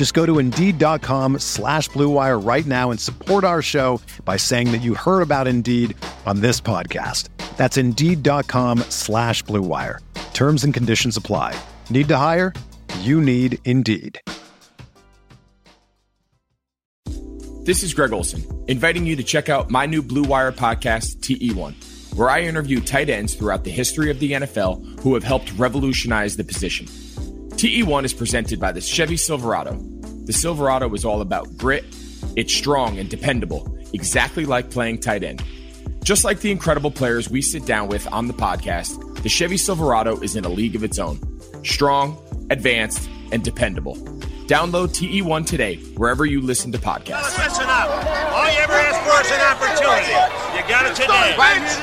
Just go to Indeed.com slash BlueWire right now and support our show by saying that you heard about Indeed on this podcast. That's Indeed.com slash BlueWire. Terms and conditions apply. Need to hire? You need Indeed. This is Greg Olsen, inviting you to check out my new Blue Wire podcast, TE1, where I interview tight ends throughout the history of the NFL who have helped revolutionize the position. TE1 is presented by the Chevy Silverado. The Silverado is all about grit, it's strong and dependable, exactly like playing tight end. Just like the incredible players we sit down with on the podcast, the Chevy Silverado is in a league of its own. Strong, advanced, and dependable. Download TE1 today, wherever you listen to podcasts. Listen up. All you ever asked for is an opportunity. You got it today.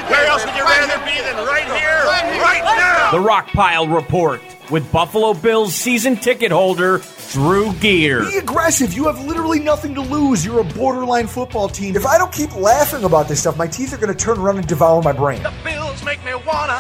Where else would you rather be than right here, right now? The Rockpile Report with Buffalo Bills season ticket holder Drew Gear. Be aggressive. You have literally nothing to lose. You're a borderline football team. If I don't keep laughing about this stuff, my teeth are going to turn around and devour my brain. The Bills make me wanna.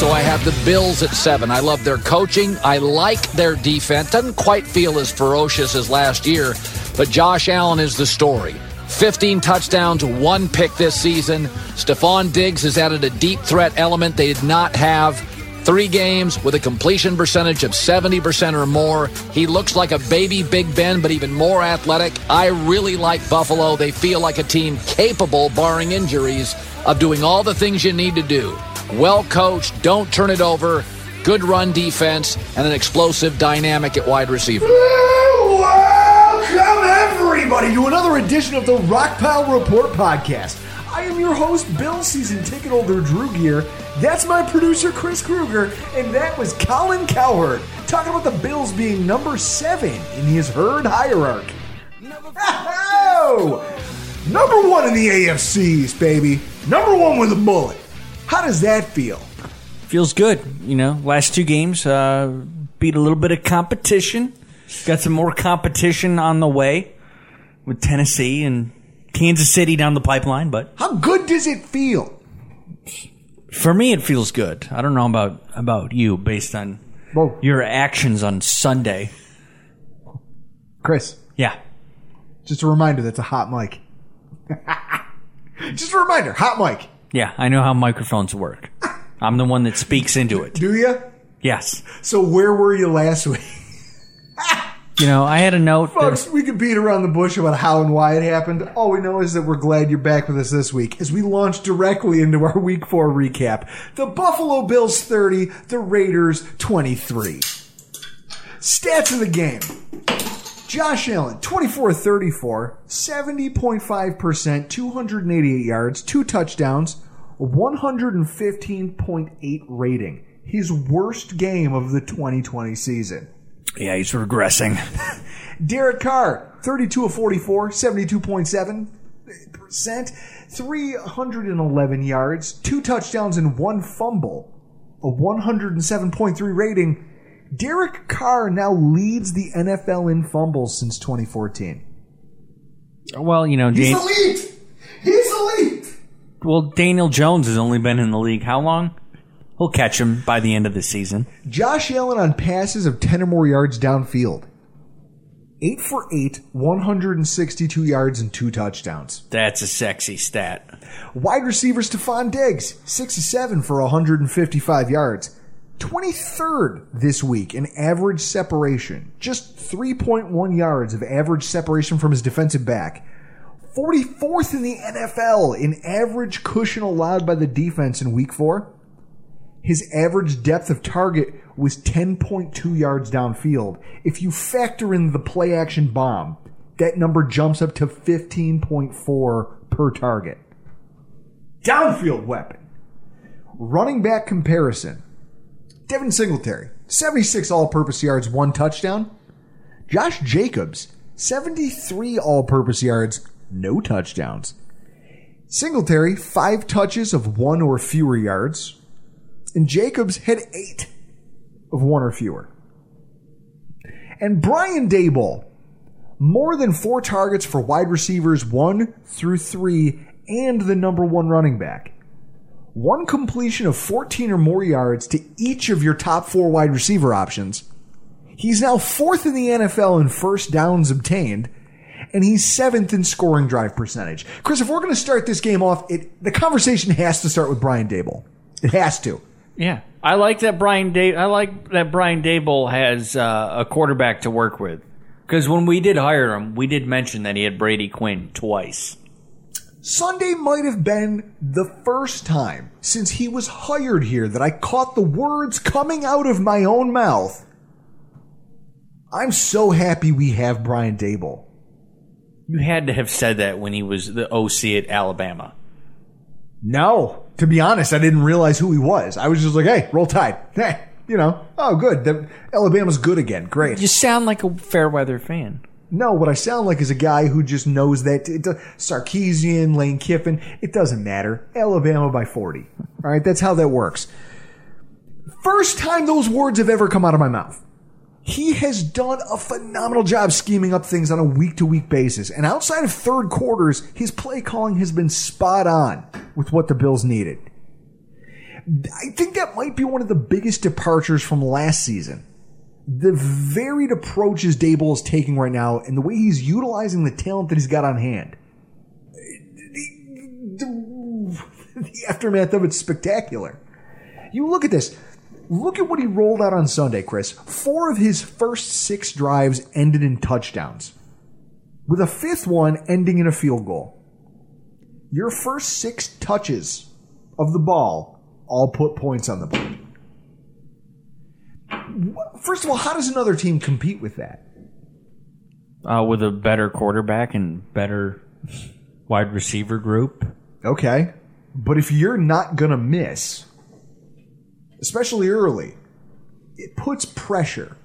So I have the Bills at seven. I love their coaching. I like their defense. Doesn't quite feel as ferocious as last year, but Josh Allen is the story. 15 touchdowns, one pick this season. Stefon Diggs has added a deep threat element they did not have. Three games with a completion percentage of 70% or more. He looks like a baby Big Ben, but even more athletic. I really like Buffalo. They feel like a team capable, barring injuries, of doing all the things you need to do. Well coached, don't turn it over, good run defense, and an explosive dynamic at wide receiver. Welcome, everybody, to another edition of the Rockpile Report podcast. I am your host, Bill season ticket holder Drew Gear. That's my producer, Chris Kruger, and that was Colin Cowherd talking about the Bills being number seven in his herd hierarchy. Number one in the AFCs, baby. Number one with a bullet. How does that feel? Feels good. You know, last two games uh, beat a little bit of competition. Got some more competition on the way with Tennessee and Kansas City down the pipeline. But How good does it feel? for me, it feels good. I don't know about about you based on Well, your actions on Sunday. Chris, Yeah. just a reminder that's a hot mic. just a reminder, hot mic. Yeah, I know how microphones work. I'm the one that speaks into it. Do you? Yes. So where were you last week? You know, I had a note. that- Folks, we could beat around the bush about how and why it happened. All we know is that we're glad you're back with us this week as we launch directly into our week four recap. The Buffalo Bills 30, the Raiders 23. Stats of the game. Josh Allen, 24 34, 70.5%, 288 yards, two touchdowns, 115.8 rating. His worst game of the 2020 season. yeah, he's regressing. Derek Carr, 32 of 44, 72.7%, 311 yards, two touchdowns, and one fumble. A 107.3 rating. Derek Carr now leads the NFL in fumbles since 2014. Well, you know, He's elite! He's elite! well, Daniel Jones has only been in the league how long? He'll catch him by the end of the season. Josh Allen on passes of 10 or more yards downfield. 8 for 8, 162 yards and two touchdowns. That's a sexy stat. Wide receiver Stefon Diggs, 67 for 155 yards. 23rd this week in average separation, just 3.1 yards of average separation from his defensive back. 44th in the NFL in average cushion allowed by the defense in week four. His average depth of target was 10.2 yards downfield. If you factor in the play action bomb, that number jumps up to 15.4 per target. Downfield weapon. Running back comparison. Devin Singletary, 76 all purpose yards, one touchdown. Josh Jacobs, 73 all purpose yards, no touchdowns. Singletary, five touches of one or fewer yards. And Jacobs had eight of one or fewer. And Brian Daboll, more than four targets for wide receivers one through three and the number one running back. One completion of 14 or more yards to each of your top four wide receiver options. He's now fourth in the NFL in first downs obtained, and he's seventh in scoring drive percentage. Chris, if we're going to start this game off, it, the conversation has to start with Brian Daboll. It has to. Yeah, I like that Brian da- I like that Brian Daboll has uh, a quarterback to work with. Because when we did hire him, we did mention that he had Brady Quinn twice. Sunday might have been the first time since he was hired here that I caught the words coming out of my own mouth. I'm so happy we have Brian Daboll. You had to have said that when he was the OC at Alabama. No, to be honest, I didn't realize who he was. I was just like, hey, roll tide. Hey, you know, oh, good. The, Alabama's good again. Great. You sound like a Fairweather fan. No, what I sound like is a guy who just knows that it, Sarkisian, Lane Kiffin, it doesn't matter. Alabama by 40. All right, that's how that works. First time those words have ever come out of my mouth. He has done a phenomenal job scheming up things on a week to week basis. And outside of third quarters, his play calling has been spot on with what the Bills needed. I think that might be one of the biggest departures from last season the varied approaches Daboll is taking right now and the way he's utilizing the talent that he's got on hand. The, the, the aftermath of it's spectacular. You look at this. Look at what he rolled out on Sunday, Chris. Four of his first six drives ended in touchdowns, with a fifth one ending in a field goal. Your first six touches of the ball all put points on the board first of all, how does another team compete with that? Uh, with a better quarterback and better wide receiver group. Okay. But if you're not going to miss, especially early, it puts pressure.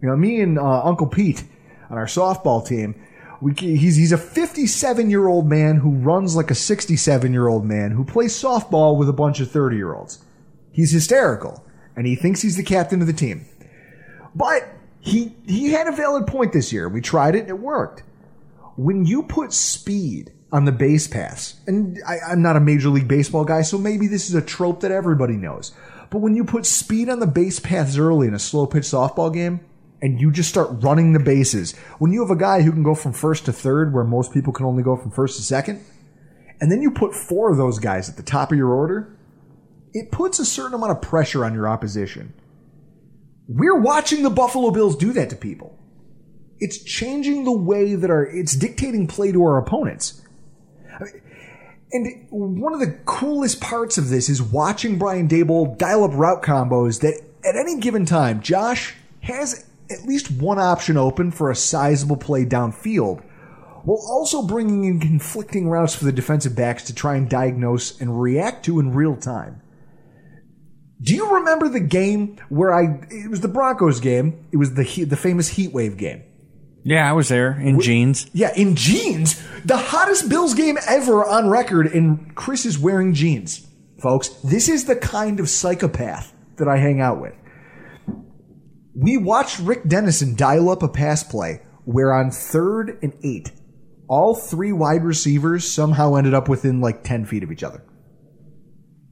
You know, me and uh, Uncle Pete on our softball team, we, he's, he's a 57 year old man who runs like a 67 year old man who plays softball with a bunch of 30 year olds. He's hysterical and he thinks he's the captain of the team. But he he had a valid point this year. We tried it and it worked. When you put speed on the base pass, and I, I'm not a major league baseball guy, so maybe this is a trope that everybody knows. But when you put speed on the base paths early in a slow pitch softball game, and you just start running the bases, when you have a guy who can go from first to third, where most people can only go from first to second, and then you put four of those guys at the top of your order, it puts a certain amount of pressure on your opposition. We're watching the Buffalo Bills do that to people. It's changing the way that our, it's dictating play to our opponents. And one of the coolest parts of this is watching Brian Daboll dial up route combos that at any given time, Josh has at least one option open for a sizable play downfield, while also bringing in conflicting routes for the defensive backs to try and diagnose and react to in real time. Do you remember the game where I? It was the Broncos game. It was the the famous heat wave game. Yeah, I was there in jeans. Yeah, in jeans. The hottest Bills game ever on record, and Chris is wearing jeans, folks. This is the kind of psychopath that I hang out with. We watched Rick Dennison dial up a pass play where on third and eight, all three wide receivers somehow ended up within like 10 feet of each other.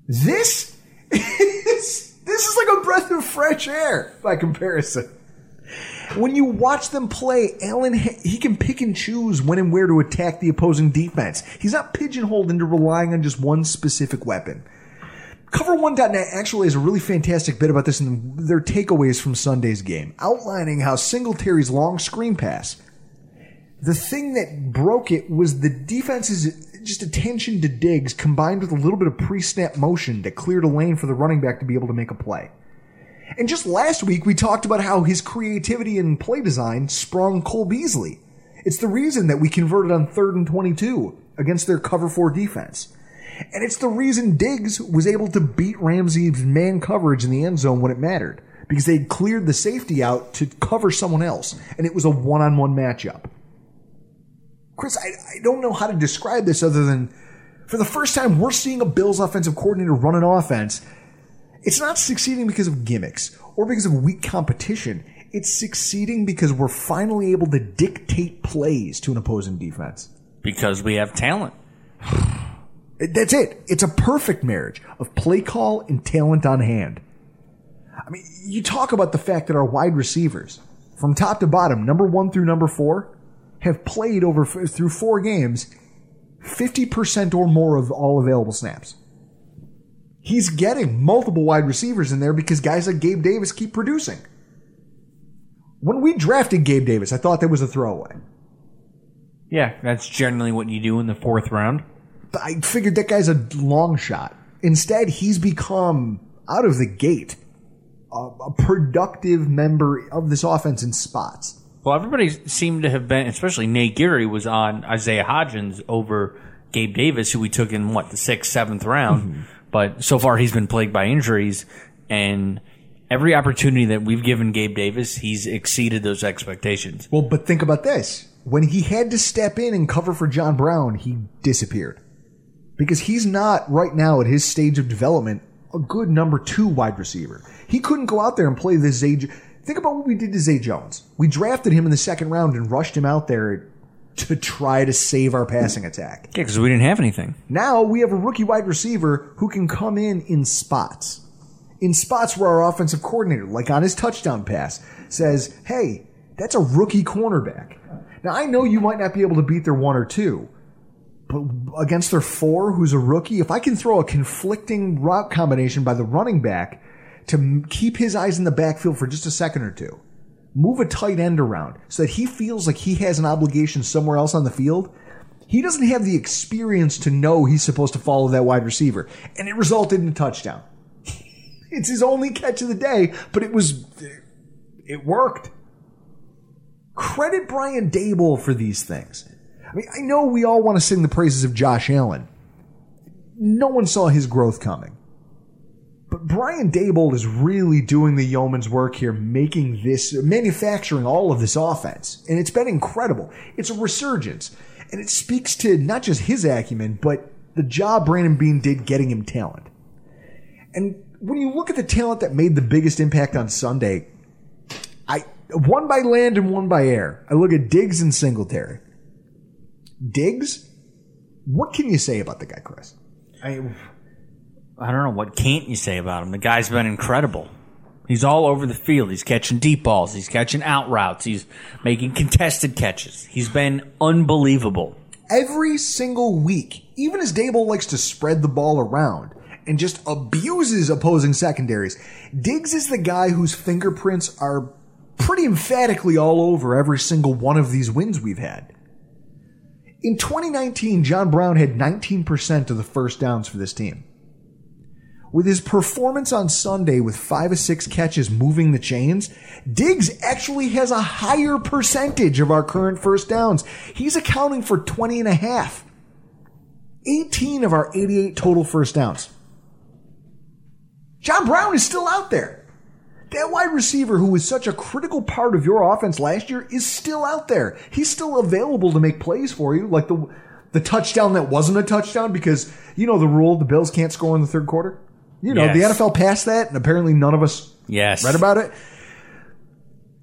This this is like a breath of fresh air by comparison. When you watch them play, Allen, he can pick and choose when and where to attack the opposing defense. He's not pigeonholed into relying on just one specific weapon. Cover1.net actually has a really fantastic bit about this in their takeaways from Sunday's game, outlining how Singletary's long screen pass, the thing that broke it was the defense's just attention to Diggs combined with a little bit of pre-snap motion that cleared a lane for the running back to be able to make a play. And just last week, we talked about how his creativity and play design sprung Cole Beasley. It's the reason that we converted on third and 22 against their cover four defense. And it's the reason Diggs was able to beat Ramsey's man coverage in the end zone when it mattered. Because they cleared the safety out to cover someone else. And it was a one on one matchup. Chris, I, I don't know how to describe this other than for the first time, we're seeing a Bills offensive coordinator run an offense. It's not succeeding because of gimmicks or because of weak competition. It's succeeding because we're finally able to dictate plays to an opposing defense. Because we have talent. That's it. It's a perfect marriage of play call and talent on hand. I mean, you talk about the fact that our wide receivers, from top to bottom, number one through number four, have played over through four games 50% or more of all available snaps. He's getting multiple wide receivers in there because guys like Gabe Davis keep producing. When we drafted Gabe Davis, I thought that was a throwaway. Yeah, that's generally what you do in the fourth round. I figured that guy's a long shot. Instead, he's become, out of the gate, a, a productive member of this offense in spots. Well, everybody seemed to have been, especially Nate Geary was on Isaiah Hodgins over Gabe Davis, who we took in what the sixth, seventh round. Mm-hmm. But so far, he's been plagued by injuries, and every opportunity that we've given Gabe Davis, he's exceeded those expectations. Well, but think about this: when he had to step in and cover for John Brown, he disappeared because he's not right now at his stage of development a good number two wide receiver. He couldn't go out there and play this age. Think about what we did to Zay Jones. We drafted him in the second round and rushed him out there to try to save our passing attack. Yeah, because we didn't have anything. Now we have a rookie wide receiver who can come in in spots. In spots where our offensive coordinator, like on his touchdown pass, says, hey, that's a rookie cornerback. Now I know you might not be able to beat their one or two, but against their four, who's a rookie, if I can throw a conflicting route combination by the running back to keep his eyes in the backfield for just a second or two, move a tight end around so that he feels like he has an obligation somewhere else on the field. He doesn't have the experience to know he's supposed to follow that wide receiver. And it resulted in a touchdown. it's his only catch of the day, but it was, it worked. Credit Brian Daboll for these things. I mean, I know we all want to sing the praises of Josh Allen. No one saw his growth coming. But Brian Daboll is really doing the yeoman's work here, making this, manufacturing all of this offense. And it's been incredible. It's a resurgence. And it speaks to not just his acumen, but the job Brandon Beane did getting him talent. And when you look at the talent that made the biggest impact on Sunday, I, one by land and one by air. I look at Diggs and Singletary. Diggs, what can you say about the guy, Chris? I, I don't know. What can't you say about him? The guy's been incredible. He's all over the field. He's catching deep balls. He's catching out routes. He's making contested catches. He's been unbelievable. Every single week, even as Daboll likes to spread the ball around and just abuses opposing secondaries, Diggs is the guy whose fingerprints are pretty emphatically all over every single one of these wins we've had. In 2019, John Brown had 19% of the first downs for this team. With his performance on Sunday with five or six catches moving the chains, Diggs actually has a higher percentage of our current first downs. He's accounting for 20 and a half. 18 of our 88 total first downs. John Brown is still out there. That wide receiver who was such a critical part of your offense last year is still out there. He's still available to make plays for you, like the the touchdown that wasn't a touchdown because you know the rule the Bills can't score in the third quarter. You know, yes. the NFL passed that, and apparently none of us yes. read about it.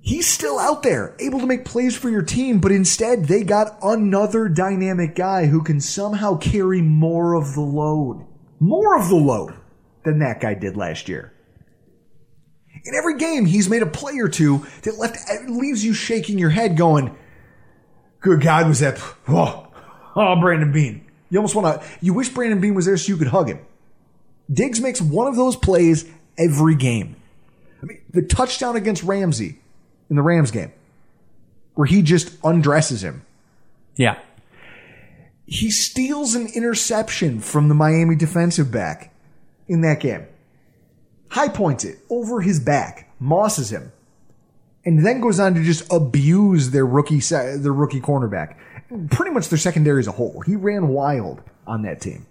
He's still out there, able to make plays for your team, but instead they got another dynamic guy who can somehow carry more of the load. More of the load than that guy did last year. In every game, he's made a play or two that left leaves you shaking your head, going, "Good God, was that? Oh, oh Brandon Beane! You almost want to. You wish Brandon Beane was there so you could hug him." Diggs makes one of those plays every game. I mean, the touchdown against Ramsey in the Rams game, where he just undresses him. Yeah. He steals an interception from the Miami defensive back in that game. High points it over his back, mosses him, and then goes on to just abuse their rookie their rookie cornerback. Pretty much their secondary as a whole. He ran wild on that team.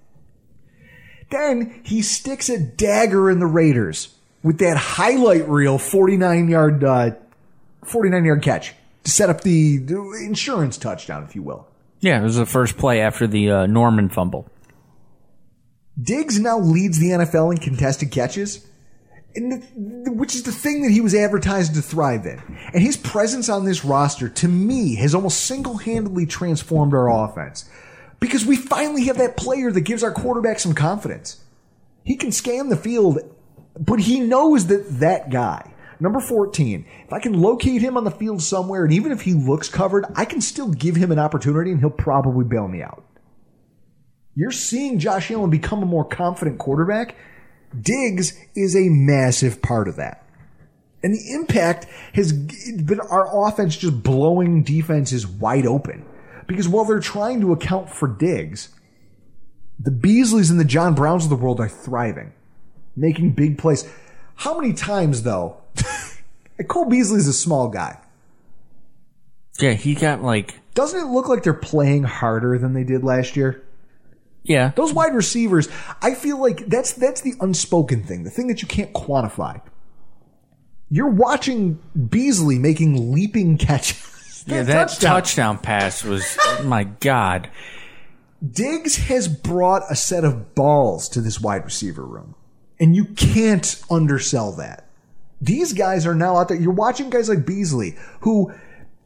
Then he sticks a dagger in the Raiders with that highlight reel 49 yard uh, 49 yard catch to set up the, the insurance touchdown, if you will. Yeah, it was the first play after the uh, Norman fumble. Diggs now leads the NFL in contested catches, and the, which is the thing that he was advertised to thrive in. And his presence on this roster, to me, has almost single handedly transformed our offense because we finally have that player that gives our quarterback some confidence. He can scan the field, but he knows that that guy, number 14, if I can locate him on the field somewhere, and even if he looks covered, I can still give him an opportunity and he'll probably bail me out. You're seeing Josh Allen become a more confident quarterback. Diggs is a massive part of that. And the impact has been our offense just blowing defenses wide open. Because while they're trying to account for Diggs, the Beasleys and the John Browns of the world are thriving, making big plays. How many times, though? Cole Beasley's a small guy. Yeah, he got like. Doesn't it look like they're playing harder than they did last year? Yeah. Those wide receivers, I feel like that's that's the unspoken thing, the thing that you can't quantify. You're watching Beasley making leaping catches. Yeah, that touchdown. pass was oh my god. Diggs has brought a set of balls to this wide receiver room. And you can't undersell that. These guys are now out there. You're watching guys like Beasley, who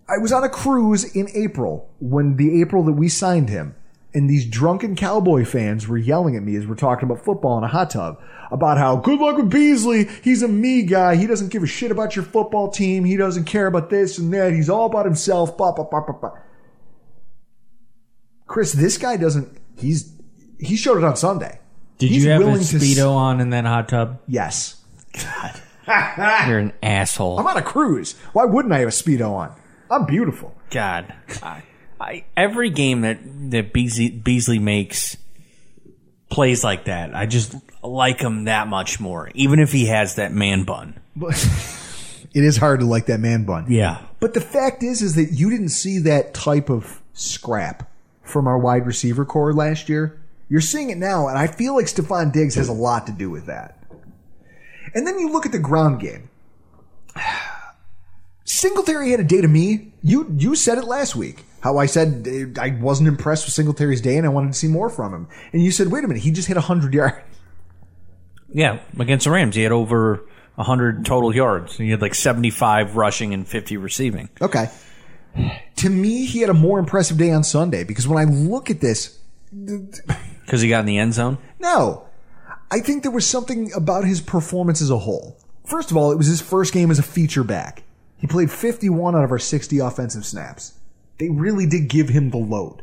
I was on a cruise in April when the April that we signed him and these drunken cowboy fans were yelling at me as we're talking about football in a hot tub about how good luck with Beasley. He's a me guy. He doesn't give a shit about your football team. He doesn't care about this and that. He's all about himself. Bah, bah, bah, bah, bah. Chris, this guy doesn't. He's he showed it on Sunday. Did He's you have a willing to speedo on in that hot tub? Yes. God, you're an asshole. I'm on a cruise. Why wouldn't I have a speedo on? I'm beautiful. God, I, I, every game that that Beasley, Beasley makes plays like that, I just like him that much more. Even if he has that man bun. But it is hard to like that man bun. Yeah, But the fact is, is that you didn't see that type of scrap from our wide receiver corps last year. You're seeing it now, and I feel like Stefon Diggs has a lot to do with that. And then you look at the ground game. Singletary had a day to me. You you said it last week. How I said eh, I wasn't impressed with Singletary's day, and I wanted to see more from him. And you said, "Wait a minute, he just hit hundred yards." yeah. Against the Rams, he had over hundred total yards. He had like seventy-five rushing and fifty receiving. Okay. To me, he had a more impressive day on Sunday because when I look at this, Because he got in the end zone. No. I think there was something about his performance as a whole. First of all, it was his first game as a feature back. He played 51 out of our 60 offensive snaps. They really did give him the load.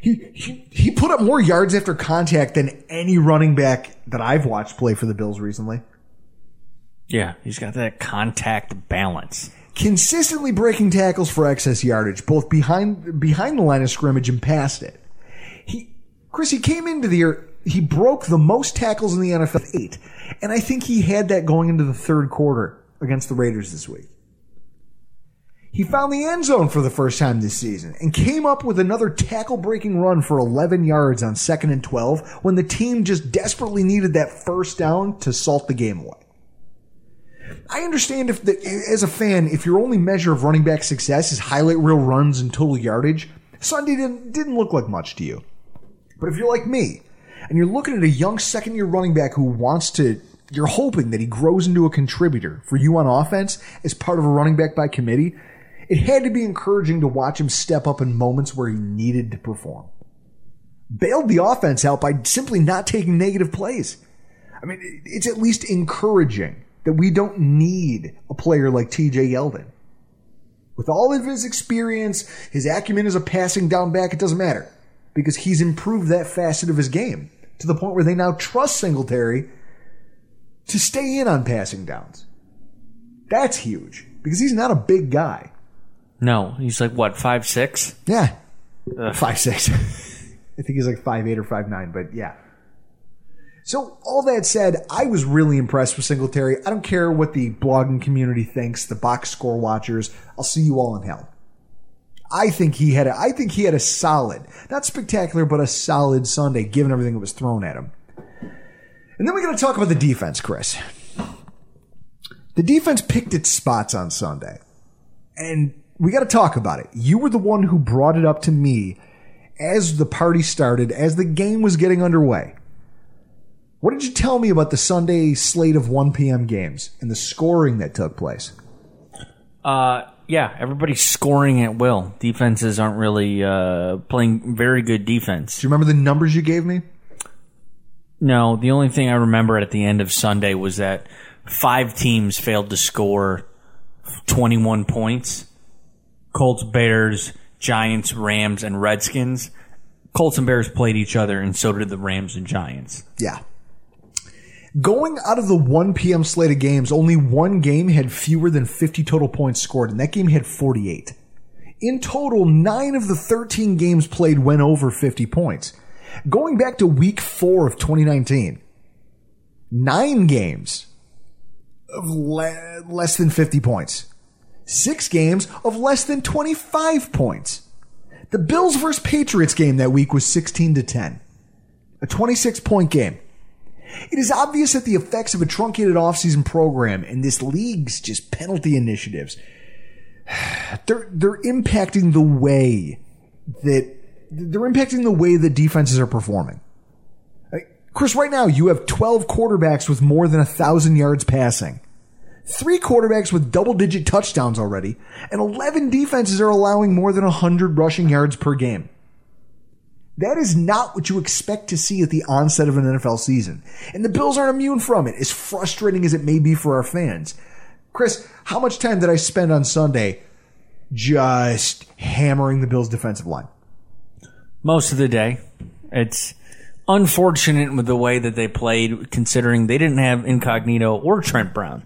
He, he, he put up more yards after contact than any running back that I've watched play for the Bills recently. Yeah, he's got that contact balance. Consistently breaking tackles for excess yardage, both behind, behind the line of scrimmage and past it. He, Chris, he came into the year, he broke the most tackles in the NFL eight. And I think he had that going into the third quarter against the Raiders this week. He found the end zone for the first time this season and came up with another tackle breaking run for 11 yards on second and 12 when the team just desperately needed that first down to salt the game away. I understand if the, as a fan, if your only measure of running back success is highlight reel runs and total yardage, Sunday didn't, didn't look like much to you. But if you're like me, and you're looking at a young second year running back who wants to, you're hoping that he grows into a contributor for you on offense as part of a running back by committee, it had to be encouraging to watch him step up in moments where he needed to perform. Bailed the offense out by simply not taking negative plays. I mean, it's at least encouraging that we don't need a player like TJ Yeldon. With all of his experience, his acumen as a passing down back, it doesn't matter because he's improved that facet of his game. to the point where they now trust Singletary to stay in on passing downs. That's huge because he's not a big guy. No, he's like what five six. Yeah, five six. I think he's like five eight or five nine, but yeah. So all that said, I was really impressed with Singletary. I don't care what the blogging community thinks, the box score watchers. I'll see you all in hell. I think he had a, I think he had a solid, not spectacular, but a solid Sunday given everything that was thrown at him. And then we got to talk about the defense, Chris. The defense picked its spots on Sunday. And we got to talk about it. You were the one who brought it up to me as the party started, as the game was getting underway. What did you tell me about the Sunday slate of 1 p.m. games and the scoring that took place? Uh, yeah, everybody's scoring at will. Defenses aren't really uh, playing very good defense. Do you remember the numbers you gave me? No, the only thing I remember at the end of Sunday was that five teams failed to score 21 points. Colts, Bears, Giants, Rams, and Redskins. Colts and Bears played each other, and so did the Rams and Giants. Yeah. Going out of the 1 p.m. slate of games, only one game had fewer than 50 total points scored, and that game had 48. In total, nine of the 13 games played went over 50 points. Going back to week four of 2019, nine games of le- less than 50 points. Six games of less than 25 points. The Bills versus Patriots game that week was 16 to 10. A 26 point game. It is obvious that the effects of a truncated offseason program and this league's just penalty initiatives, they're, they're impacting the way that, they're impacting the way the defenses are performing. Chris, right now you have 12 quarterbacks with more than a thousand yards passing. Three quarterbacks with double digit touchdowns already, and 11 defenses are allowing more than 100 rushing yards per game. That is not what you expect to see at the onset of an NFL season. And the Bills aren't immune from it, as frustrating as it may be for our fans. Chris, how much time did I spend on Sunday just hammering the Bills' defensive line? Most of the day. It's unfortunate with the way that they played, considering they didn't have Incognito or Trent Brown.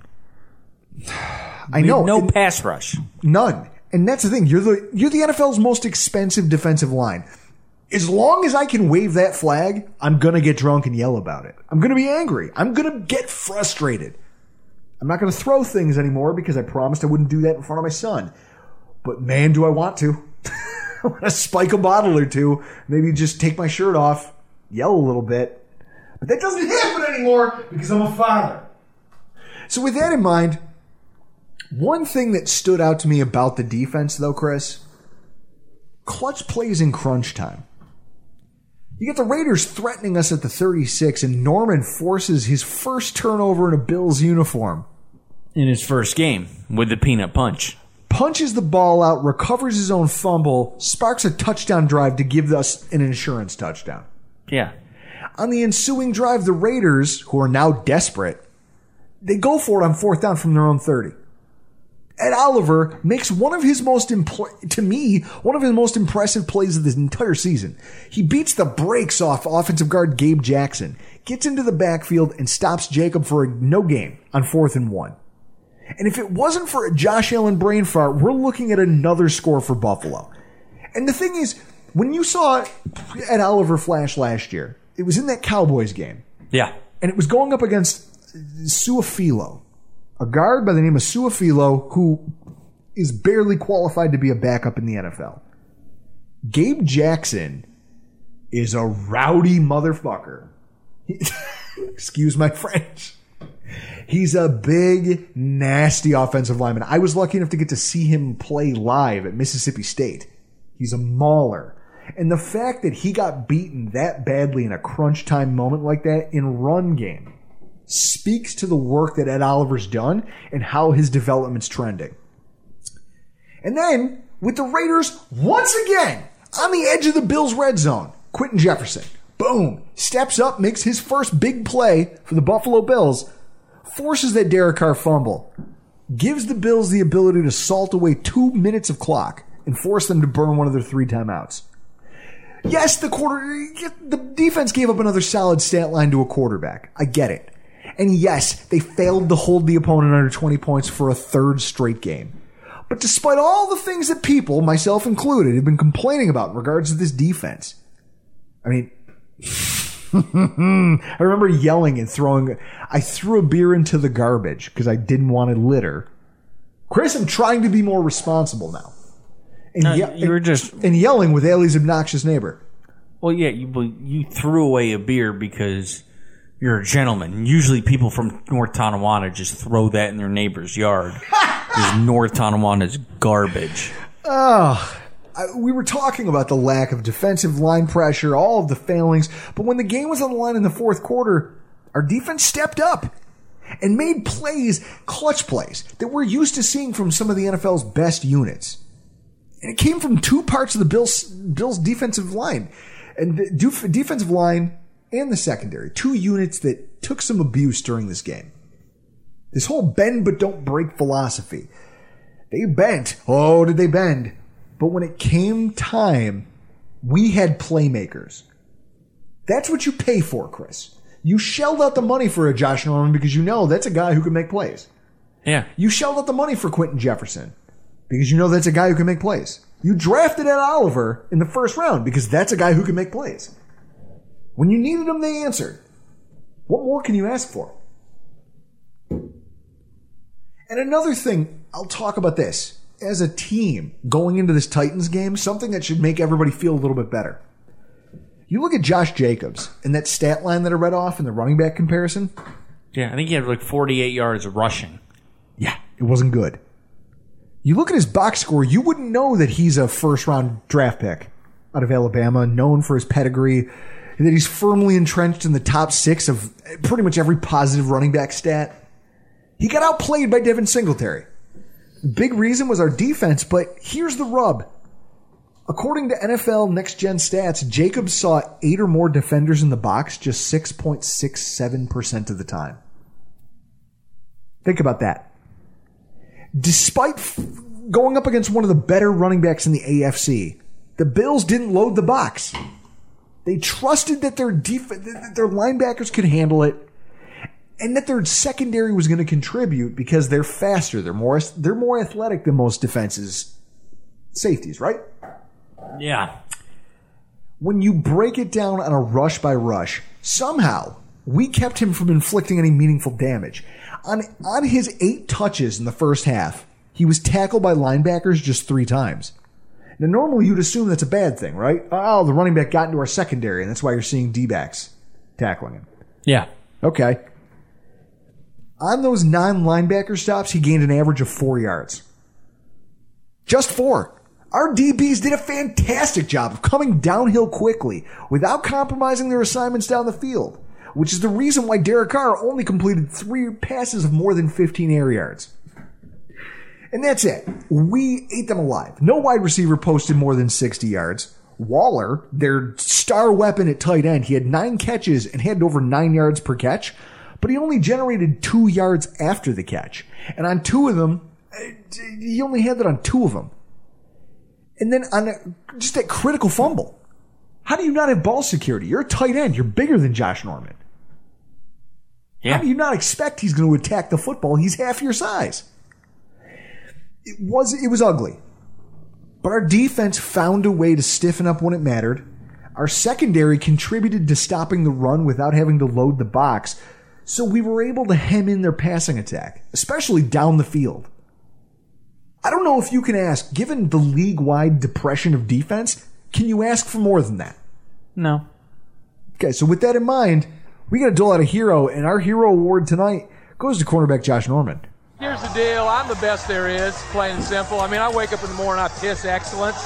I know. No and pass rush. none. And that's the thing. You're the you're the NFL's most expensive defensive line. As long as I can wave that flag, I'm gonna get drunk and yell about it. I'm gonna be angry. I'm gonna get frustrated. I'm not gonna throw things anymore because I promised I wouldn't do that in front of my son. But man, do I want to. I want to spike a bottle or two, maybe just take my shirt off, yell a little bit. But that doesn't happen anymore because I'm a father. So with that in mind, one thing that stood out to me about the defense, though, Chris, clutch plays in crunch time. You get the Raiders threatening us at the 36, and Norman forces his first turnover in a Bills uniform. In his first game with the peanut punch. Punches the ball out, recovers his own fumble, sparks a touchdown drive to give us an insurance touchdown. Yeah. On the ensuing drive, the Raiders, who are now desperate, they go for it on fourth down from their own 30. Ed Oliver makes one of his most, impl- to me, one of his most impressive plays of this entire season. He beats the brakes off offensive guard Gabe Jackson, gets into the backfield, and stops Jacob for a no game on fourth and one. And if it wasn't for a Josh Allen brain fart, we're looking at another score for Buffalo. And the thing is, when you saw Ed Oliver flash last year, it was in that Cowboys game Yeah. and it was going up against Su'a-Filo, a guard by the name of Su'a-Filo who is barely qualified to be a backup in the NFL. Gabe Jackson is a rowdy motherfucker. Excuse my French. He's a big, nasty offensive lineman. I was lucky enough to get to see him play live at Mississippi State. He's a mauler. And the fact that he got beaten that badly in a crunch time moment like that in run game speaks to the work that Ed Oliver's done and how his development's trending. And then, with the Raiders once again on the edge of the Bills' red zone, Quinton Jefferson, boom, steps up, makes his first big play for the Buffalo Bills, forces that Derek Carr fumble, gives the Bills the ability to salt away two minutes of clock and force them to burn one of their three timeouts. Yes, the quarter, the defense gave up another solid stat line to a quarterback. I get it. And yes, they failed to hold the opponent under 20 points for a third straight game. But despite all the things that people, myself included, have been complaining about in regards to this defense, I mean, I remember yelling and throwing, I threw a beer into the garbage because I didn't want to litter. Chris, I'm trying to be more responsible now. And, No, ye- you were just and yelling with Ailey's obnoxious neighbor. well, yeah. You you threw away a beer because you're a gentleman. Usually, people from North Tonawanda just throw that in their neighbor's yard. Because North Tonawanda's garbage. I- we were talking about the lack of defensive line pressure, all of the failings, but when the game was on the line in the fourth quarter, our defense stepped up and made plays, clutch plays, that we're used to seeing from some of the NFL's best units. And it came from two parts of the Bills, Bills defensive line. And the def- defensive line and the secondary, two units that took some abuse during this game. This whole bend but don't break philosophy. They bent. Oh, did they bend? But when it came time, we had playmakers. That's what you pay for, Chris. You shelled out the money for a Josh Norman because you know that's a guy who can make plays. Yeah. You shelled out the money for Quinton Jefferson because you know that's a guy who can make plays. You drafted Ed Oliver in the first round because that's a guy who can make plays. When you needed them, they answered. What more can you ask for? And another thing, I'll talk about this. As a team going into this Titans game, something that should make everybody feel a little bit better. You look at Josh Jacobs and that stat line that I read off in the running back comparison. Yeah, I think he had like 48 yards rushing. Yeah, it wasn't good. You look at his box score, you wouldn't know that he's a first round draft pick out of Alabama, known for his pedigree, that he's firmly entrenched in the top six of pretty much every positive running back stat. He got outplayed by Devin Singletary. Big reason was our defense, but here's the rub. According to NFL Next Gen Stats, Jacobs saw eight or more defenders in the box just 6.67% of the time. Think about that despite f- going up against one of the better running backs in the AFC, the Bills didn't load the box. They trusted that their def- that their linebackers could handle it, and that their secondary was going to contribute because they're faster. They're more they're more athletic than most defenses. Safeties, right? Yeah. When you break it down on a rush by rush, somehow we kept him from inflicting any meaningful damage. On, on his eight touches in the first half, he was tackled by linebackers just three times. Now, normally you'd assume that's a bad thing, right? Oh, the running back got into our secondary, and that's why you're seeing D backs tackling him. Yeah. Okay. On those non linebacker stops, he gained an average of four yards. Just four. Our DBs did a fantastic job of coming downhill quickly without compromising their assignments down the field, which is the reason why Derek Carr only completed three passes of more than 15 air yards. And that's it. We ate them alive. No wide receiver posted more than 60 yards. Waller, their star weapon at tight end, he had nine catches and had over nine yards per catch, but he only generated two yards after the catch. And on two of them, he only had that on two of them. And then on a, just that critical fumble. How do you not have ball security? You're a tight end. You're bigger than Josh Norman. Yeah. How do you not expect he's going to attack the football? He's half your size. It was it was ugly. But our defense found a way to stiffen up when it mattered. Our secondary contributed to stopping the run without having to load the box, so we were able to hem in their passing attack, especially down the field. I don't know if you can ask, given the league wide depression of defense, can you ask for more than that? No. Okay, so with that in mind, we got to dole out a hero, and our hero award tonight goes to cornerback Josh Norman. Here's the deal. I'm the best there is, plain and simple. I mean, I wake up in the morning, I piss excellence,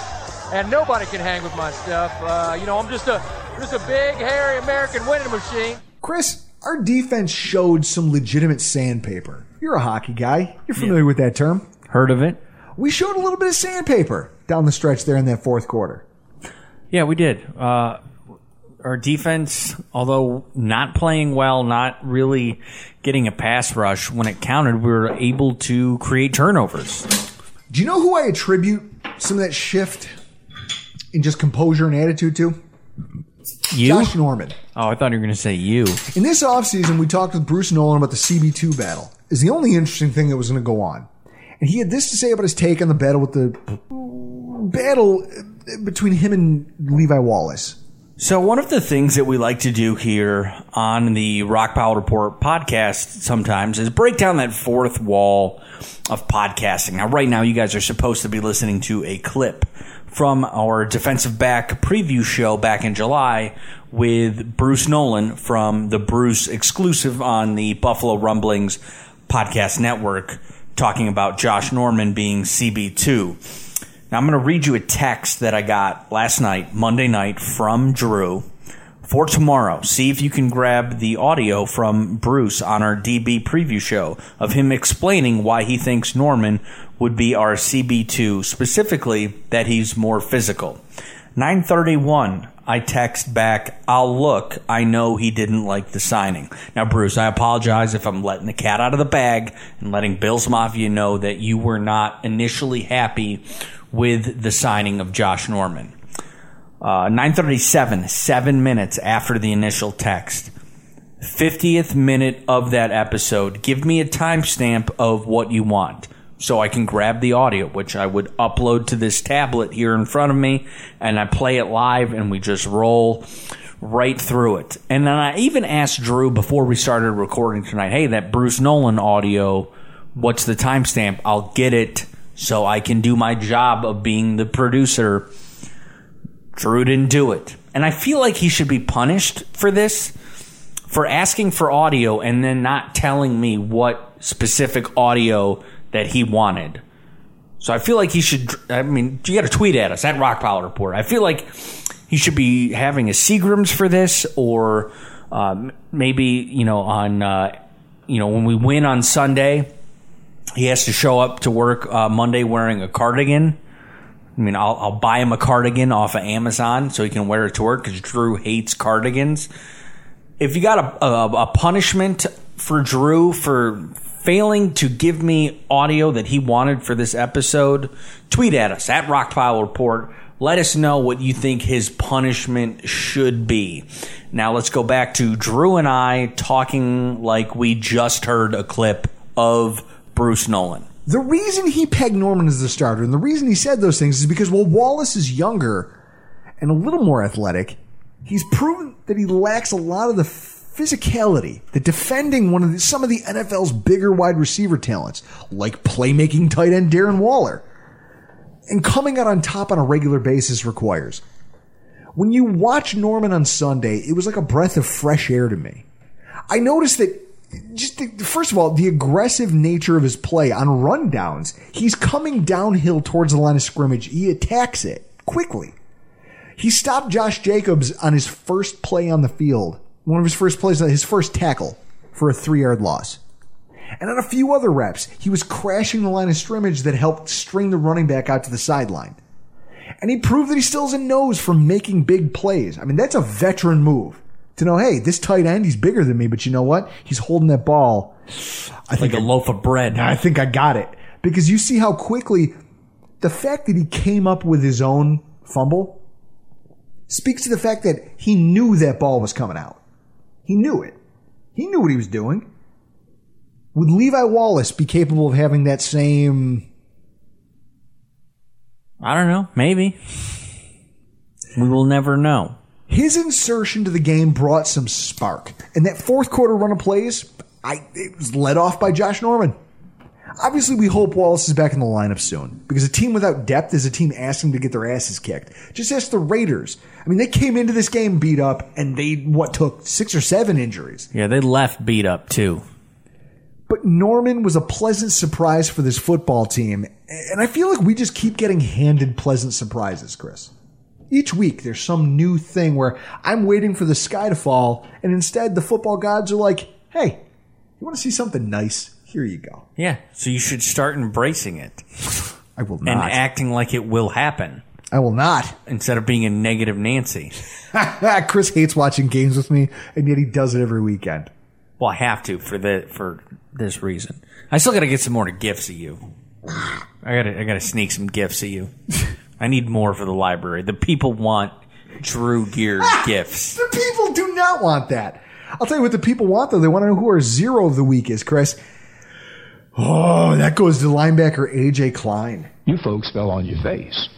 and nobody can hang with my stuff. Uh, you know, I'm just a just a big, hairy American winning machine. Chris, our defense showed some legitimate sandpaper. You're a hockey guy. You're familiar with that term. Heard of it? We showed a little bit of sandpaper down the stretch there in that fourth quarter. Yeah, we did. Uh, our defense, although not playing well, not really getting a pass rush when it counted, we were able to create turnovers. Do you know who I attribute some of that shift in just composure and attitude to? You? Josh Norman. Oh, I thought you were going to say you. In this offseason, we talked with Bruce Nolan about the CB2 battle. Is the only interesting thing that was going to go on. And he had this to say about his take on the battle with the battle between him and Levi Wallace. So one of the things that we like to do here on the Rockpile Report podcast sometimes is break down that fourth wall of podcasting. Now, right now, you guys are supposed to be listening to a clip from our defensive back preview show back in July with Bruce Nolan from the Bruce exclusive on the Buffalo Rumblings podcast network talking about Josh Norman being CB2. Now, I'm going to read you a text that I got last night, Monday night, from Drew for tomorrow. See if you can grab the audio from Bruce on our DB preview show of him explaining why he thinks Norman would be our CB2, specifically that he's more physical. 931, I text back, I'll look. I know he didn't like the signing. Now, Bruce, I apologize if I'm letting the cat out of the bag and letting Bills Mafia know that you were not initially happy with the signing of Josh Norman. Uh, 937, seven minutes after the initial text. 50th minute of that episode. Give me a timestamp of what you want so I can grab the audio, which I would upload to this tablet here in front of me, and I play it live, and we just roll right through it. And then I even asked Drew before we started recording tonight, hey, that Bruce Nolan audio, what's the timestamp? I'll get it so I can do my job of being the producer. Drew didn't do it. And I feel like he should be punished for this, for asking for audio and then not telling me what specific audio that he wanted. So I feel like he should. I mean, you got to tweet at us at Rockpile Report. I feel like he should be having a Seagrams for this, or uh, maybe you know on uh, you know when we win on Sunday, he has to show up to work uh, Monday wearing a cardigan. I mean, I'll, I'll buy him a cardigan off of Amazon so he can wear it to work because Drew hates cardigans. If you got a, a, a punishment for Drew for failing to give me audio that he wanted for this episode, tweet at us at Rockpile Report. Let us know what you think his punishment should be. Now let's go back to Drew and I talking like we just heard a clip of Bruce Nolan. The reason he pegged Norman as the starter and the reason he said those things is because while Wallace is younger and a little more athletic, he's proven that he lacks a lot of the physicality, the defending one of the, some of the NFL's bigger wide receiver talents, like playmaking tight end Darren Waller, and coming out on top on a regular basis requires. When you watch Norman on Sunday, it was like a breath of fresh air to me. I noticed that just the, first of all, the aggressive nature of his play on rundowns, he's coming downhill towards the line of scrimmage. He attacks it quickly. He stopped Josh Jacobs on his first play on the field, one of his first plays, his first tackle for a three yard loss. And on a few other reps, he was crashing the line of scrimmage that helped string the running back out to the sideline. And he proved that he still has a nose for making big plays. I mean, that's a veteran move to know, hey, this tight end, he's bigger than me, but you know what? He's holding that ball. I Like a loaf of bread. I think I got it. Because you see how quickly the fact that he came up with his own fumble speaks to the fact that he knew that ball was coming out. He knew it. He knew what he was doing. Would Levi Wallace be capable of having that same I don't know. Maybe. We will never know. His insertion to the game brought some spark. And that fourth quarter run of plays, I it was led off by Josh Norman. Obviously, we hope Wallace is back in the lineup soon because a team without depth is a team asking to get their asses kicked. Just ask the Raiders. I mean, they came into this game beat up and they, what, took six or seven injuries. Yeah, they left beat up too. But Norman was a pleasant surprise for this football team. And I feel like we just keep getting handed pleasant surprises, Chris. Each week there's some new thing where I'm waiting for the sky to fall, and instead the football gods are like, hey, you want to see something nice? Here you go. Yeah, so you should start embracing it I will not. and acting like it will happen I will not. instead of being a negative Nancy. Chris hates watching games with me, and yet he does it every weekend. Well, I have to for the for this reason. I still got to get some more gifts of you. I got to I got to sneak some gifts of you. I need more for the library. The people want Drew Gear ah, gifts. The people do not want that. I'll tell you what the people want though. They want to know who our zero of the week is, Chris. Oh, that goes to linebacker AJ Klein. You folks fell on your face.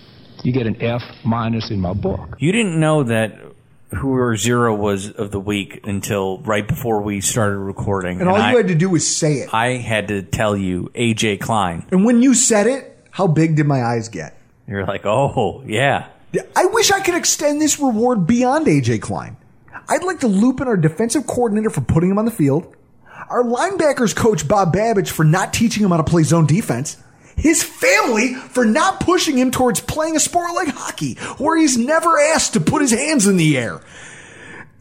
You get an F minus in my book. You didn't know that who our zero was of the week until right before we started recording. And all I, you had to do was say it. I had to tell you AJ Klein. And when you said it, how big did my eyes get? You're like, oh yeah. I wish I could extend this reward beyond AJ Klein. I'd like to loop in our defensive coordinator for putting him on the field, our linebackers coach Bob Babich for not teaching him how to play zone defense, his family for not pushing him towards playing a sport like hockey, where he's never asked to put his hands in the air.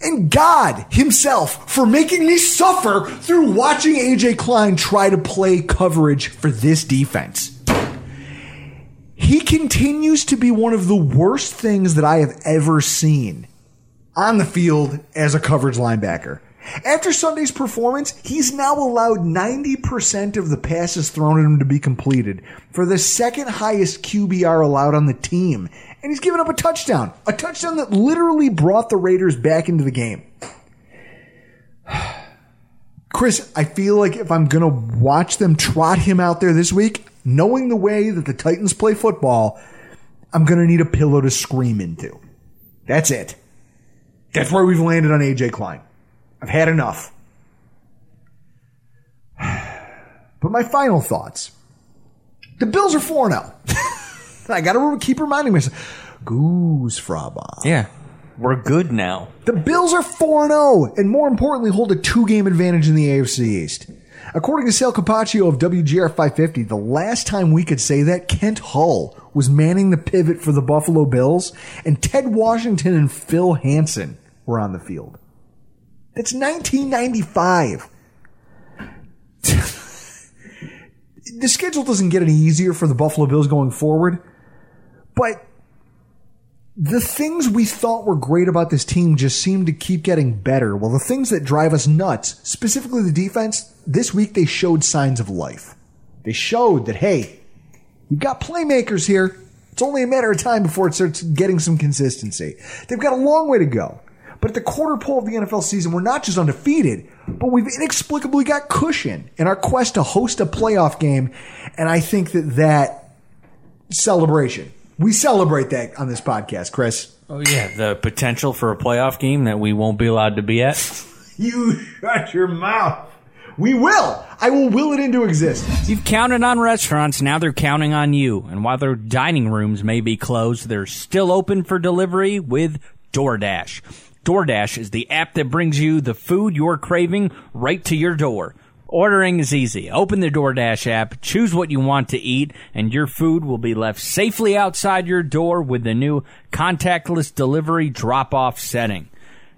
And God himself for making me suffer through watching AJ Klein try to play coverage for this defense. He continues to be one of the worst things that I have ever seen on the field as a coverage linebacker. After Sunday's performance, he's now allowed 90% of the passes thrown at him to be completed for the second highest QBR allowed on the team. And he's given up a touchdown, a touchdown that literally brought the Raiders back into the game. Chris, I feel like if I'm going to watch them trot him out there this week, knowing the way that the Titans play football, I'm going to need a pillow to scream into. That's it. That's where we've landed on AJ Klein. I've had enough. But my final thoughts. The Bills are 4 0. I got to keep reminding myself. Goose Fraba. Yeah. We're good now. The Bills are 4 0 and more importantly hold a two game advantage in the AFC East. According to Sal Capaccio of WGR 550, the last time we could say that, Kent Hull was manning the pivot for the Buffalo Bills, and Ted Washington and Phil Hansen were on the field. That's 1995. the schedule doesn't get any easier for the Buffalo Bills going forward, but the things we thought were great about this team just seem to keep getting better. Well, the things that drive us nuts, specifically the defense, this week they showed signs of life. They showed that, hey, you've got playmakers here. It's only a matter of time before it starts getting some consistency. They've got a long way to go. But at the quarter pole of the NFL season, we're not just undefeated, but we've inexplicably got cushion in our quest to host a playoff game. And I think that that celebration, we celebrate that on this podcast, Chris. Oh yeah, the potential for a playoff game that we won't be allowed to be at. You shut your mouth. We will. I will will it into existence. You've counted on restaurants, now they're counting on you. And while their dining rooms may be closed, they're still open for delivery with DoorDash. DoorDash is the app that brings you the food you're craving right to your door. Ordering is easy. Open the DoorDash app, choose what you want to eat, and your food will be left safely outside your door with the new contactless delivery drop off setting.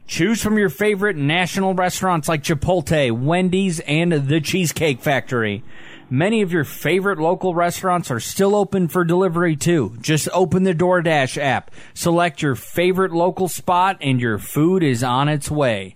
Choose from your favorite national restaurants like Chipotle, Wendy's, and the Cheesecake Factory. Many of your favorite local restaurants are still open for delivery too. Just open the DoorDash app, select your favorite local spot, and your food is on its way.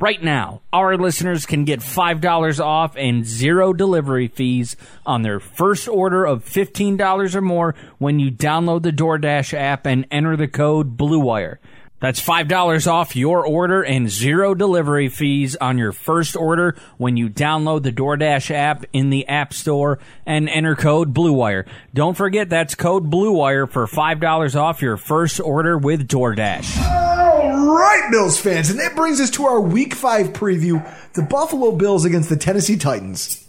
Right now, our listeners can get $5 off and zero delivery fees on their first order of $15 or more when you download the DoorDash app and enter the code BLUEWIRE. That's $5 off your order and zero delivery fees on your first order when you download the DoorDash app in the App Store and enter code BLUEWIRE. Don't forget that's code BLUEWIRE for $5 off your first order with DoorDash. All right, Bills fans, and that brings us to our Week 5 preview the Buffalo Bills against the Tennessee Titans.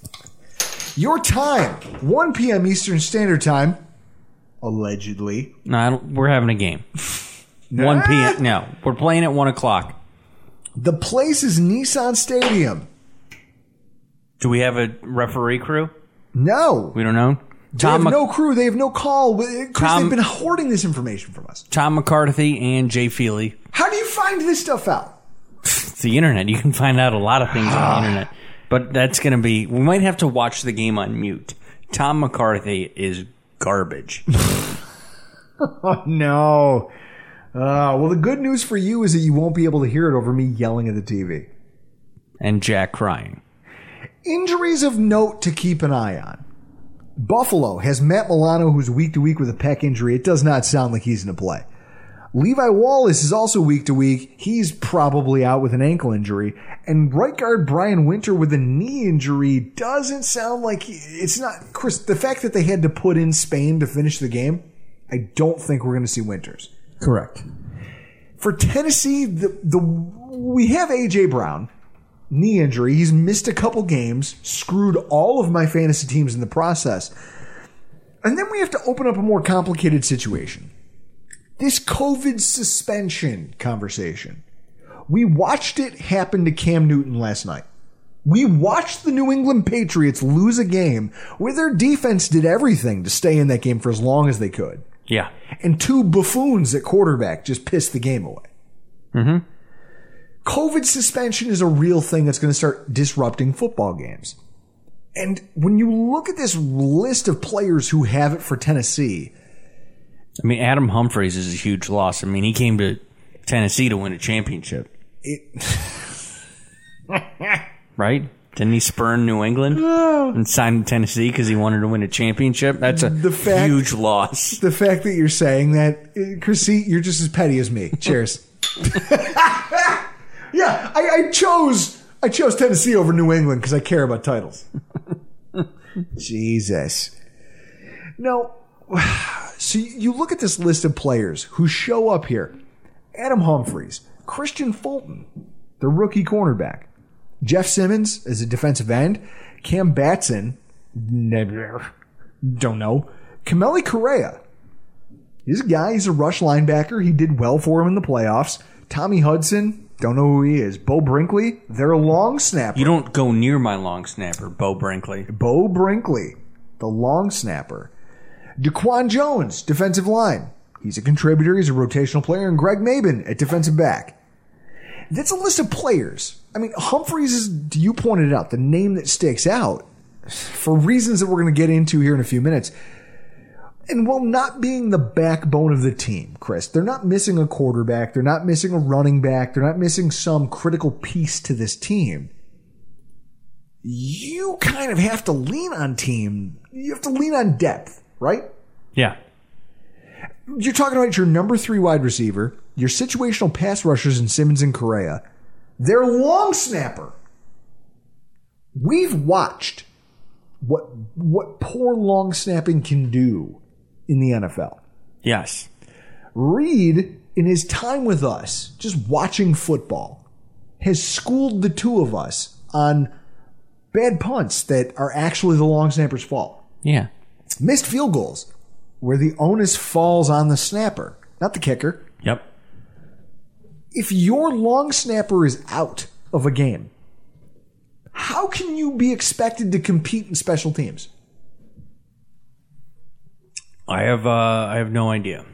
Your time, 1 p.m. Eastern Standard Time, allegedly. No, we're having a game. 1 ah. p.m. No, we're playing at 1 o'clock. The place is Nissan Stadium. Do we have a referee crew? No. We don't know. They have Mc- no crew. They have no call. Chris, Tom- they've been hoarding this information from us. Tom McCarthy and Jay Feely. How do you find this stuff out? It's the internet. You can find out a lot of things on the ah. internet. But that's going to be. We might have to watch the game on mute. Tom McCarthy is garbage. Oh, no. Uh, well, the good news for you is that you won't be able to hear it over me yelling at the TV. and Jack crying. Injuries of note to keep an eye on. Buffalo has Matt Milano, who's week to week with a pec injury. It does not sound like he's going to play. Levi Wallace is also week to week. He's probably out with an ankle injury. And right guard Brian Winter with a knee injury doesn't sound like he, it's not Chris. The fact that they had to put in Spain to finish the game, I don't think we're going to see Winters. Correct. For Tennessee, the, the we have AJ Brown, knee injury. He's missed a couple games, screwed all of my fantasy teams in the process. And then we have to open up a more complicated situation. This COVID suspension conversation. We watched it happen to Cam Newton last night. We watched the New England Patriots lose a game where their defense did everything to stay in that game for as long as they could. Yeah. And two buffoons at quarterback just pissed the game away. Mm-hmm. COVID suspension is a real thing that's going to start disrupting football games. And when you look at this list of players who have it for Tennessee, I mean, Adam Humphries is a huge loss. I mean, he came to Tennessee to win a championship. it, right? Didn't he spurn New England and sign Tennessee because he wanted to win a championship? That's a The fact- huge loss. the fact that you're saying that, uh, Chrissy, you're just as petty as me. Cheers. yeah, I, I chose I chose Tennessee over New England because I care about titles. Jesus. No. So you look at this list of players who show up here: Adam Humphries, Kristian Fulton, the rookie cornerback, Jeff Simmons is a defensive end, Cam Batson, never, don't know, Kamalei Correa. He's a guy. He's a rush linebacker. He did well for him in the playoffs. Tommy Hudson, don't know who he is. Beau Brinkley, they're a long snapper. You don't go near my long snapper, Beau Brinkley. Beau Brinkley, the long snapper. Daquan Jones, defensive line. He's a contributor. He's a rotational player. And Greg Mabin at defensive back. That's a list of players. I mean, Humphries is, you pointed out, the name that sticks out for reasons that we're going to get into here in a few minutes. And while not being the backbone of the team, Chris, they're not missing a quarterback. They're not missing a running back. They're not missing some critical piece to this team you kind of have to lean on team. You have to lean on depth, right? Yeah. You're talking about your number three wide receiver, your situational pass rushers in Simmons and Correa, their long snapper. We've watched what what poor long snapping can do in the NFL. Yes. Reed, in his time with us, just watching football, has schooled the two of us on bad punts that are actually the long snapper's fault. Yeah. Missed field goals where the onus falls on the snapper, not the kicker. Yep. If your long snapper is out of a game, how can you be expected to compete in special teams? I have uh, I have no idea.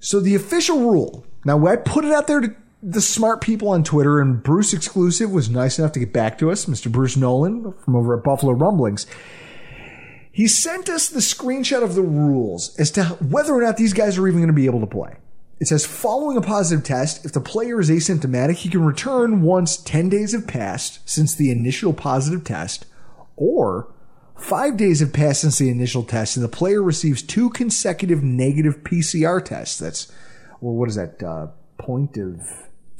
So the official rule. Now I put it out there to the smart people on Twitter, and Bruce exclusive was nice enough to get back to us, Mr. Bruce Nolan from over at Buffalo Rumblings. He sent us the screenshot of the rules as to whether or not these guys are even going to be able to play. It says following a positive test, if the player is asymptomatic, he can return once 10 days have passed since the initial positive test, or five days have passed since the initial test and the player receives two consecutive negative PCR tests. That's, well, what is that, uh, point of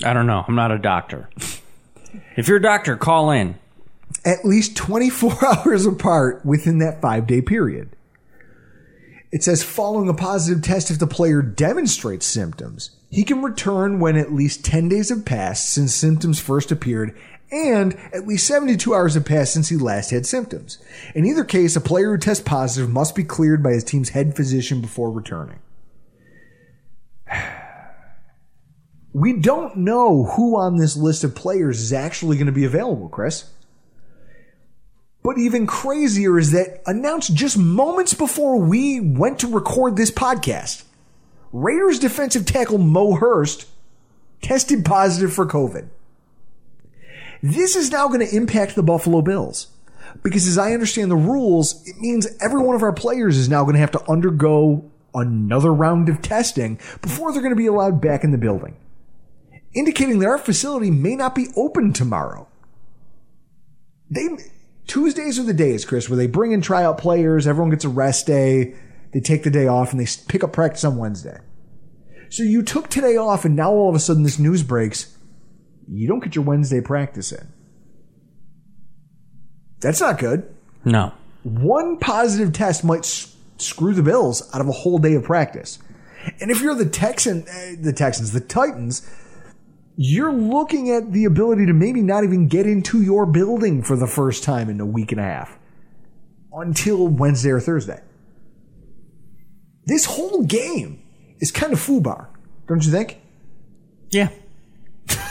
I don't know. I'm not a doctor. if you're a doctor, call in. at least 24 hours apart within that five day period. It says following a positive test, if the player demonstrates symptoms, he can return when at least 10 days have passed since symptoms first appeared and at least 72 hours have passed since he last had symptoms. In either case, a player who tests positive must be cleared by his team's head physician before returning. We don't know who on this list of players is actually going to be available, Chris. But even crazier is that announced just moments before we went to record this podcast, Raiders defensive tackle Mo Hurst tested positive for COVID. This is now going to impact the Buffalo Bills. Because as I understand the rules, it means every one of our players is now going to have to undergo another round of testing before they're going to be allowed back in the building. Indicating that our facility may not be open tomorrow. They Tuesdays are the days, Chris, where they bring in tryout players, everyone gets a rest day, they take the day off, and they pick up practice on Wednesday. So you took today off, and now all of a sudden this news breaks. You don't get your Wednesday practice in. That's not good. No. One positive test might s- screw the Bills out of a whole day of practice. And if you're the Texan, uh, the Texans, the Titans, you're looking at the ability to maybe not even get into your building for the first time in a week and a half until Wednesday or Thursday. This whole game is kind of foobar, don't you think? Yeah. I,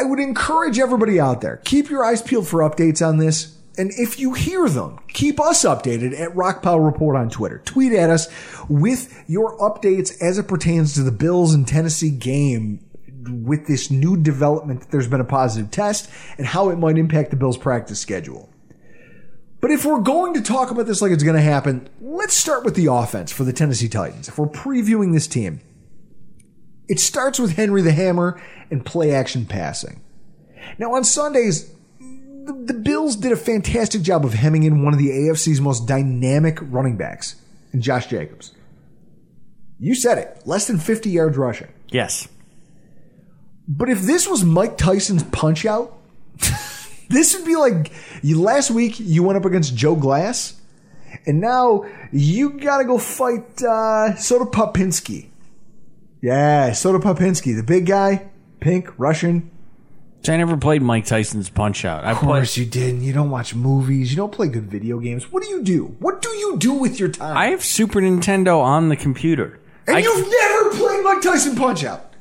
I would encourage everybody out there, keep your eyes peeled for updates on this. And if you hear them, keep us updated at Rockpile Report on Twitter. Tweet at us with your updates as it pertains to the Bills and Tennessee game with this new development that there's been a positive test and how it might impact the Bills practice schedule. But if we're going to talk about this like it's going to happen, let's start with the offense for the Tennessee Titans. If we're previewing this team, it starts with Henry the Hammer and play action passing. Now on Sundays, the, the Bills did a fantastic job of hemming in one of the AFC's most dynamic running backs, in Josh Jacobs. You said it, less than 50 yards rushing. Yes. But if this was Mike Tyson's punch out, this would be like you last week you went up against Joe Glass, and now you gotta go fight uh, Soda Popinski. Yeah, Soda Popinski, the big guy, pink, Russian. So I never played Mike Tyson's Punch Out. I Of played. course you didn't. You don't watch movies. You don't play good video games. What do you do? What do you do with your time? I have Super Nintendo on the computer. and I, you've never played Mike Tyson Punch Out.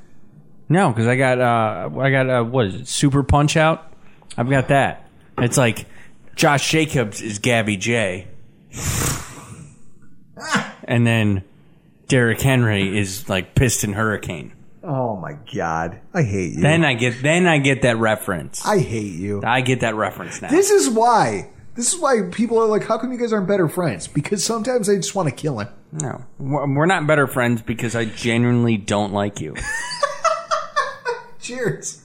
no, because I got uh, I got uh, what is it? Super Punch Out. I've got that. It's like Josh Jacobs is Gabby Jay, and then Derrick Henry is like Piston Hurricane. Oh my god, I hate you. Then I get then I get that reference. I hate you. I get that reference now. This is why. This is why people are like, "How come you guys aren't better friends?" Because sometimes I just want to kill him. no, we're not better friends because I genuinely don't like you. Cheers.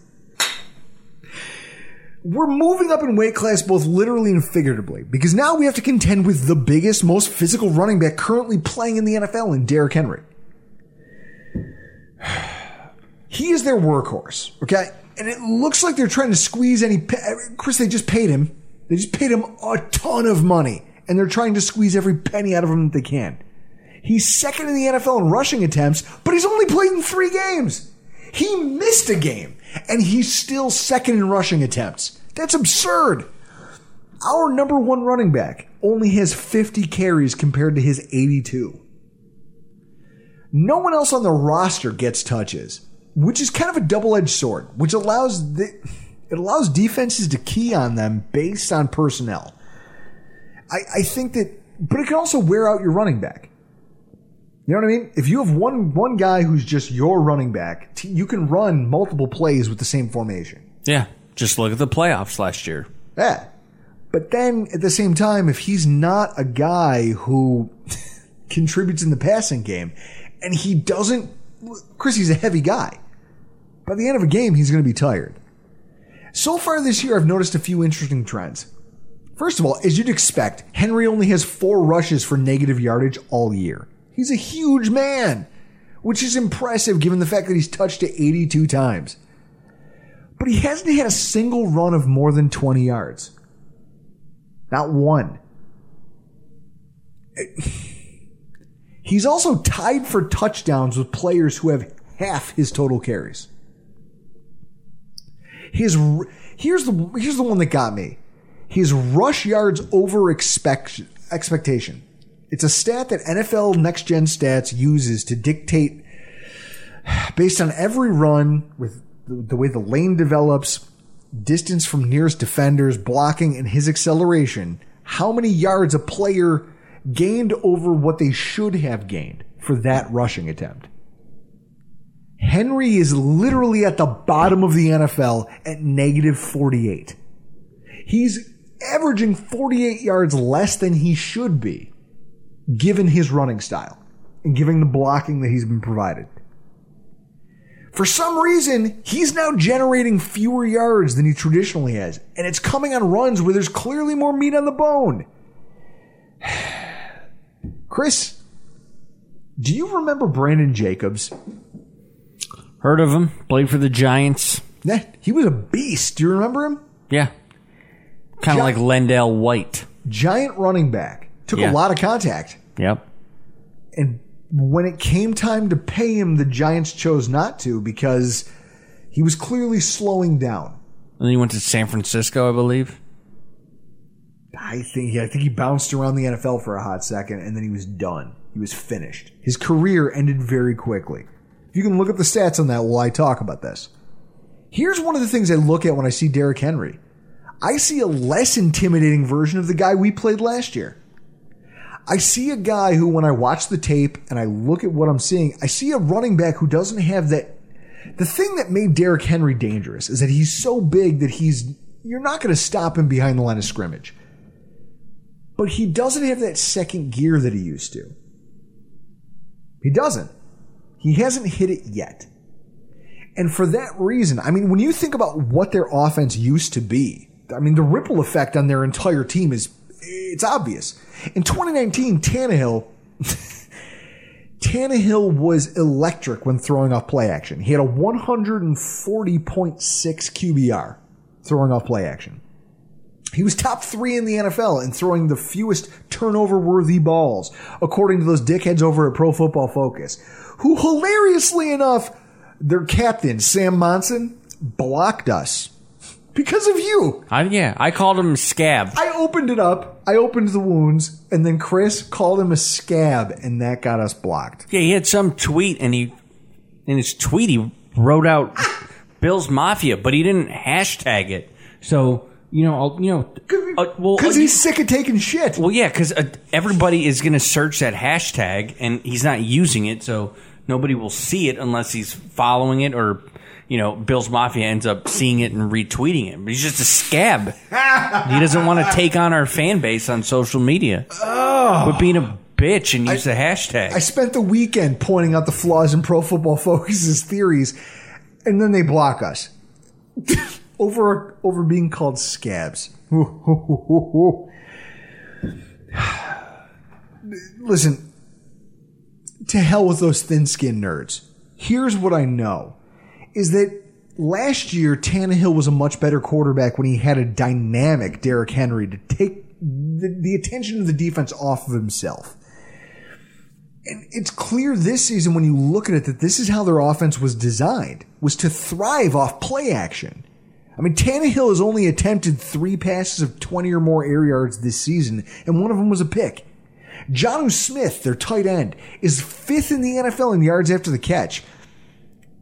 We're moving up in weight class both literally and figuratively because now we have to contend with the biggest, most physical running back currently playing in the NFL in Derrick Henry. He is their workhorse, okay? And it looks like they're trying to squeeze any. pa- Chris, they just paid him. They just paid him a ton of money, and they're trying to squeeze every penny out of him that they can. He's second in the NFL in rushing attempts, but he's only played in three games. He missed a game, and he's still second in rushing attempts. That's absurd. Our number one running back only has 50 carries compared to his 82. No one else on the roster gets touches, which is kind of a double-edged sword, which allows the, it allows defenses to key on them based on personnel. I, I think that, but it can also wear out your running back. You know what I mean? If you have one one guy who's just your running back, t- you can run multiple plays with the same formation. yeah, just look at the playoffs last year. Yeah. But then at the same time, if he's not a guy who contributes in the passing game and he doesn't, Chris, he's a heavy guy. By the end of a game, he's going to be tired. So far this year, I've noticed a few interesting trends. First of all, as you'd expect, Henry only has four rushes for negative yardage all year. He's a huge man, which is impressive given the fact that he's touched it 82 times. But he hasn't had a single run of more than 20 yards. Not one. He's also tied for touchdowns with players who have half his total carries. His here's the here's the one that got me. His rush yards over expect, expectation. It's a stat that NFL Next Gen Stats uses to dictate based on every run with the, the way the lane develops, distance from nearest defenders, blocking, and his acceleration, how many yards a player gained over what they should have gained for that rushing attempt. Henry is literally at the bottom of the NFL at negative 48. He's averaging 48 yards less than he should be, given his running style and given the blocking that he's been provided. For some reason, he's now generating fewer yards than he traditionally has, and it's coming on runs where there's clearly more meat on the bone. Chris, Do you remember Brandon Jacobs? Heard of him? Played for the Giants. Yeah, he was a beast. Do you remember him? Yeah. Kind of Gi- like LenDale White. Giant running back. Took Yeah. a lot of contact. Yep. And when it came time to pay him, the Giants chose not to because he was clearly slowing down. And then he went to San Francisco, I believe. I think I think he bounced around the NFL for a hot second and then he was done. He was finished. His career ended very quickly. If You can look at the stats on that while I talk about this. Here's one of the things I look at when I see Derrick Henry. I see a less intimidating version of the guy we played last year. I see a guy who, when I watch the tape and I look at what I'm seeing, I see a running back who doesn't have that. The thing that made Derrick Henry dangerous is that he's so big that he's, you're not going to stop him behind the line of scrimmage. But he doesn't have that second gear that he used to. He doesn't. He hasn't hit it yet. And for that reason, I mean, when you think about what their offense used to be, I mean, the ripple effect on their entire team is, it's obvious. In 2019, Tannehill, Tannehill was electric when throwing off play action. He had a 140.6 QBR throwing off play action. He was top three in the NFL in throwing the fewest turnover worthy balls, according to those dickheads over at Pro Football Focus, who hilariously enough, their captain, Sam Monson, blocked us because of you. I, yeah, I called him Scab. I opened it up, I opened the wounds, and then Chris called him a scab, and that got us blocked. Yeah, he had some tweet, and he in his tweet he wrote out ah! Bill's Mafia, but he didn't hashtag it. So you know, I'll- you know, uh, well, Because uh, he's sick of taking shit. well, yeah, because uh, everybody is going to search that hashtag, and he's not using it, so nobody will see it unless he's following it or. You know, Bill's Mafia ends up seeing it and retweeting it. But he's just a scab. he doesn't want to take on our fan base on social media. but being a bitch and use the hashtag. I spent the weekend pointing out the flaws in Pro Football Focus's theories, and then they block us over over being called scabs. Listen, to hell with those thin-skinned nerds. Here's what I know: is that last year Tannehill was a much better quarterback when he had a dynamic Derrick Henry to take the, the attention of the defense off of himself. And it's clear this season when you look at it that this is how their offense was designed, was to thrive off play action. I mean, Tannehill has only attempted three passes of 20 or more air yards this season, and one of them was a pick. Jonnu Smith, their tight end, is fifth in the NFL in yards after the catch.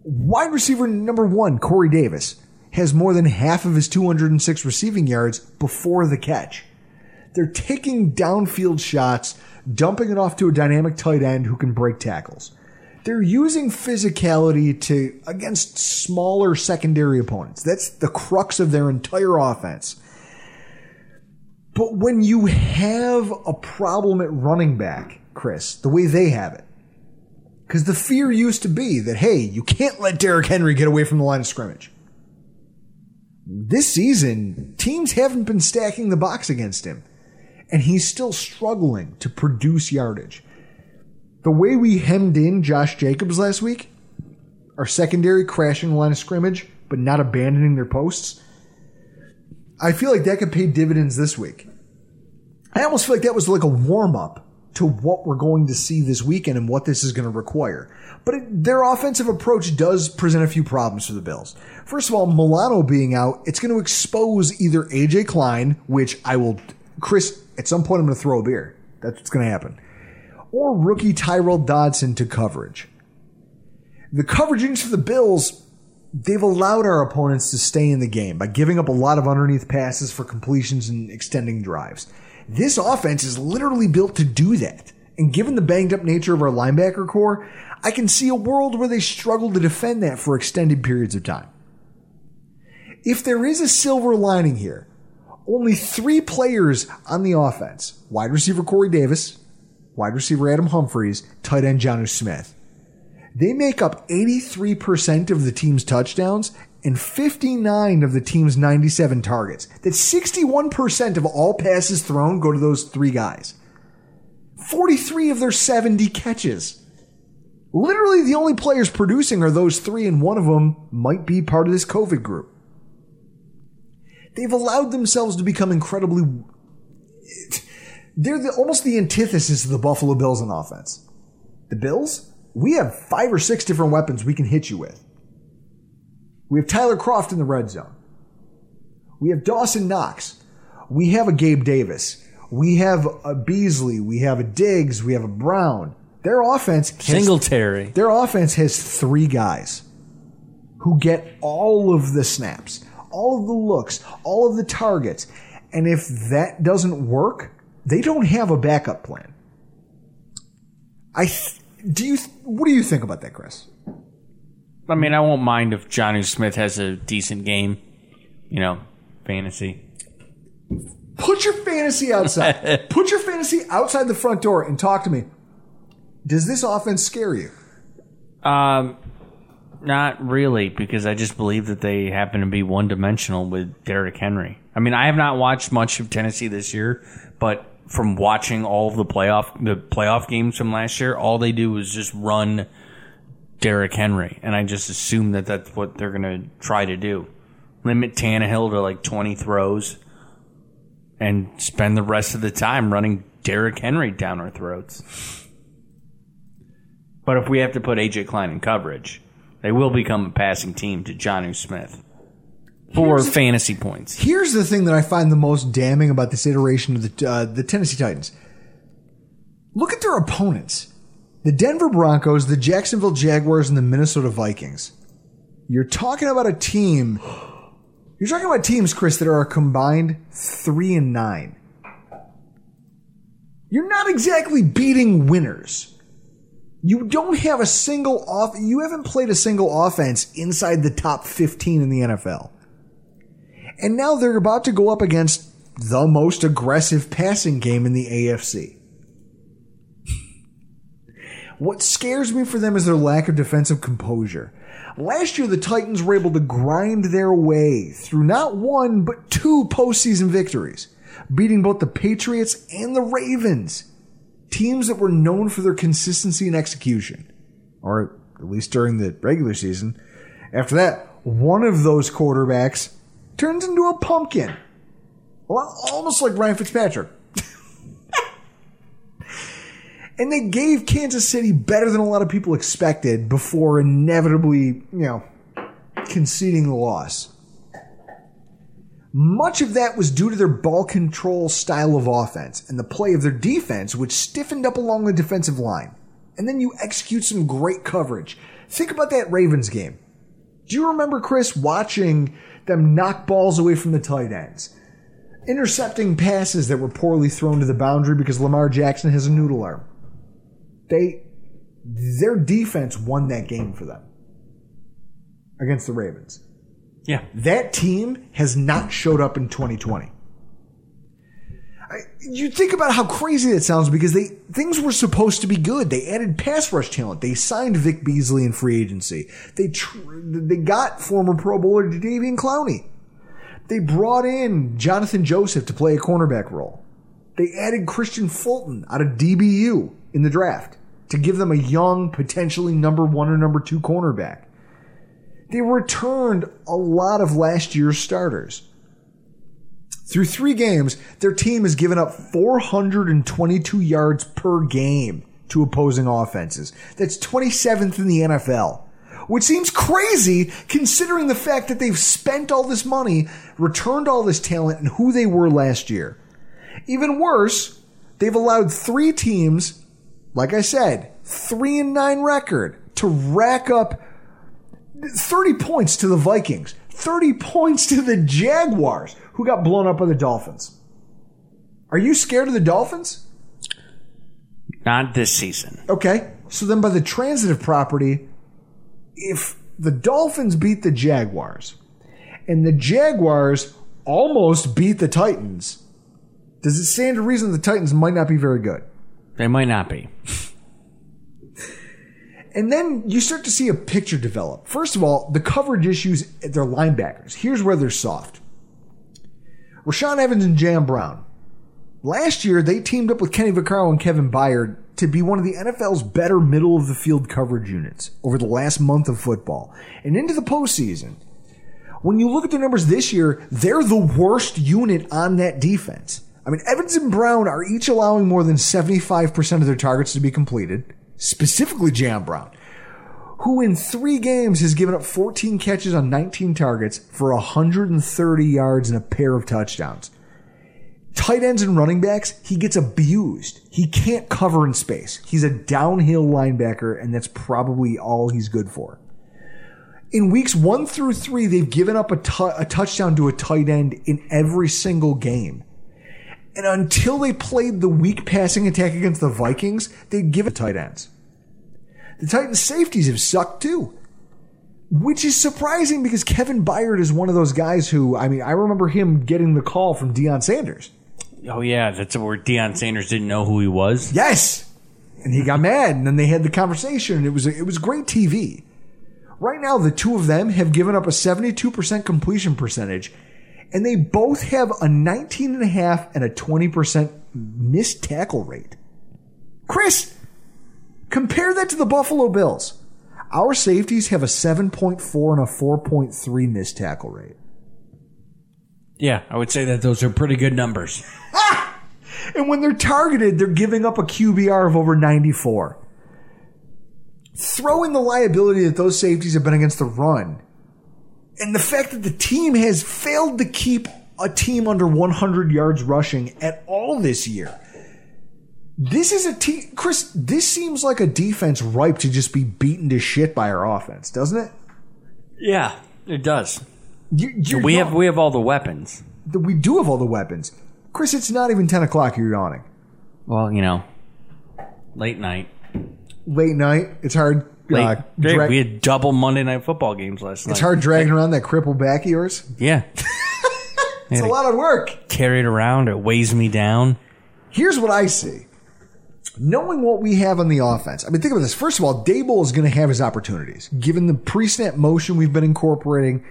Wide receiver number one, Corey Davis, has more than half of his 206 receiving yards before the catch. They're taking downfield shots, dumping it off to a dynamic tight end who can break tackles. They're using physicality to against smaller secondary opponents. That's the crux of their entire offense. But when you have a problem at running back, Chris, the way they have it, because the fear used to be that, hey, you can't let Derrick Henry get away from the line of scrimmage. This season, teams haven't been stacking the box against him, and he's still struggling to produce yardage. The way we hemmed in Josh Jacobs last week, our secondary crashing the line of scrimmage, but not abandoning their posts, I feel like that could pay dividends this week. I almost feel like that was like a warm up to what we're going to see this weekend and what this is going to require. But it, their offensive approach does present a few problems for the Bills. First of all, Milano being out, it's going to expose either AJ Klein, which I will, Chris, at some point I'm going to throw a beer. That's what's going to happen. Or rookie Tyrel Dodson to coverage. The coverage units for the Bills, they've allowed our opponents to stay in the game by giving up a lot of underneath passes for completions and extending drives. This offense is literally built to do that. And given the banged up nature of our linebacker corps, I can see a world where they struggle to defend that for extended periods of time. If there is a silver lining here, only three players on the offense wide receiver Corey Davis, wide receiver Adam Humphries, tight end Jonnu Smith. They make up 83% of the team's touchdowns and 59 of the team's 97 targets. That's 61% of all passes thrown go to those three guys. 43 of their 70 catches. Literally, the only players producing are those three, and one of them might be part of this COVID group. They've allowed themselves to become incredibly. They're the, almost the antithesis of the Buffalo Bills on offense. The Bills, we have five or six different weapons we can hit you with. We have Tyler Kroft in the red zone. We have Dawson Knox. We have a Gabe Davis. We have a Beasley. We have a Diggs. We have a Brown. Their offense has, Singletary. Their offense has three guys who get all of the snaps, all of the looks, all of the targets. And if that doesn't work, they don't have a backup plan. I th- do you what do you think about that, Chris? I mean, I won't mind if Johnny Smith has a decent game. You know, fantasy. Put your fantasy outside. Put your fantasy outside the front door and talk to me. Does this offense scare you? Um, not really, because I just believe that they happen to be one dimensional with Derrick Henry. I mean, I have not watched much of Tennessee this year, but from watching all of the playoff the playoff games from last year, all they do is just run Derrick Henry, and I just assume that that's what they're to try to do. Limit Tannehill to like twenty throws, and spend the rest of the time running Derrick Henry down our throats. But if we have to put AJ Klein in coverage, they will become a passing team to Johnny Smith for Here's the- fantasy points. Here's the thing that I find the most damning about this iteration of the uh, the Tennessee Titans. Look at their opponents: the Denver Broncos, the Jacksonville Jaguars, and the Minnesota Vikings. You're talking about a team. You're talking about teams, Chris, that are a combined three and nine. You're not exactly beating winners. You don't have a single off. You haven't played a single offense inside the top 15 in the NFL. And now they're about to go up against the most aggressive passing game in the AFC. What scares me for them is their lack of defensive composure. Last year, the Titans were able to grind their way through not one, but two postseason victories, beating both the Patriots and the Ravens, teams that were known for their consistency and execution, or at least during the regular season. After that, one of those quarterbacks turns into a pumpkin. Well, almost like Ryan Fitzpatrick. and they gave Kansas City better than a lot of people expected before inevitably, you know, conceding the loss. Much of that was due to their ball control style of offense and the play of their defense, which stiffened up along the defensive line. And then you execute some great coverage. Think about that Ravens game. Do you remember, Chris, watching them knock balls away from the tight ends? Intercepting passes that were poorly thrown to the boundary because Lamar Jackson has a noodle arm. They, their defense won that game for them against the Ravens. Yeah. That team has not showed up in 2020. You think about how crazy that sounds because they things were supposed to be good. They added pass rush talent. They signed Vic Beasley in free agency. They tr- they got former Pro Bowler Jadeveon Clowney. They brought in Johnathan Joseph to play a cornerback role. They added Kristian Fulton out of DBU in the draft to give them a young, potentially number one or number two cornerback. They returned a lot of last year's starters. Through three games, their team has given up 422 yards per game to opposing offenses. That's 27th in the NFL, which seems crazy considering the fact that they've spent all this money, returned all this talent, and who they were last year. Even worse, they've allowed three teams, like I said, three and nine record, to rack up 30 points to the Vikings, 30 points to the Jaguars, who got blown up by the Dolphins. Are you scared of the Dolphins? Not this season. Okay. So then, by the transitive property, if the Dolphins beat the Jaguars and the Jaguars almost beat the Titans, does it stand to reason the Titans might not be very good? They might not be. And then you start to see a picture develop. First of all, the coverage issues at their linebackers. Here's where they're soft. Rashaan Evans and Jayon Brown. Last year, they teamed up with Kenny Vaccaro and Kevin Byard to be one of the NFL's better middle of the field coverage units over the last month of football and into the postseason. When you look at their numbers this year, they're the worst unit on that defense. I mean, Evans and Brown are each allowing more than 75% of their targets to be completed, specifically Jayon Brown, who in three games has given up 14 catches on 19 targets for 130 yards and a pair of touchdowns. Tight ends and running backs, he gets abused. He can't cover in space. He's a downhill linebacker, and that's probably all he's good for. In weeks one through three, they've given up a, touchdown to a tight end in every single game. And until they played the weak passing attack against the Vikings, they'd give it tight ends. The Titans safeties have sucked too. Which is surprising because Kevin Byard is one of those guys who, I mean, I remember him getting the call from Deion Sanders. Oh yeah, that's where Deion Sanders didn't know who he was. Yes. And he got mad and then they had the conversation and it was it was great TV. Right now the two of them have given up a 72% completion percentage and they both have a 19 and a half and a 20% missed tackle rate. Chris, compare that to the Buffalo Bills. Our safeties have a 7.4 and a 4.3 missed tackle rate. Yeah, I would say that those are pretty good numbers. And when they're targeted, they're giving up a QBR of over 94. Throw in the liability that those safeties have been against the run, and the fact that the team has failed to keep a team under 100 yards rushing at all this year. This is a team, Chris. This seems like a defense ripe to just be beaten to shit by our offense, doesn't it? Yeah, it does. You, we have we have all the weapons. we do have all the weapons, Chris. It's not even 10 o'clock. You're yawning. Well, you know, late night. Late night. It's hard. Late, uh, Great, drag- we had double Monday night football games last night. it's hard dragging around that crippled back of yours. Yeah, It's a lot of work. carry it around. It weighs me down. Here's what I see. Knowing what we have on the offense, I mean, think about this. First of all, Daboll is going to have his opportunities, given the pre-snap motion we've been incorporating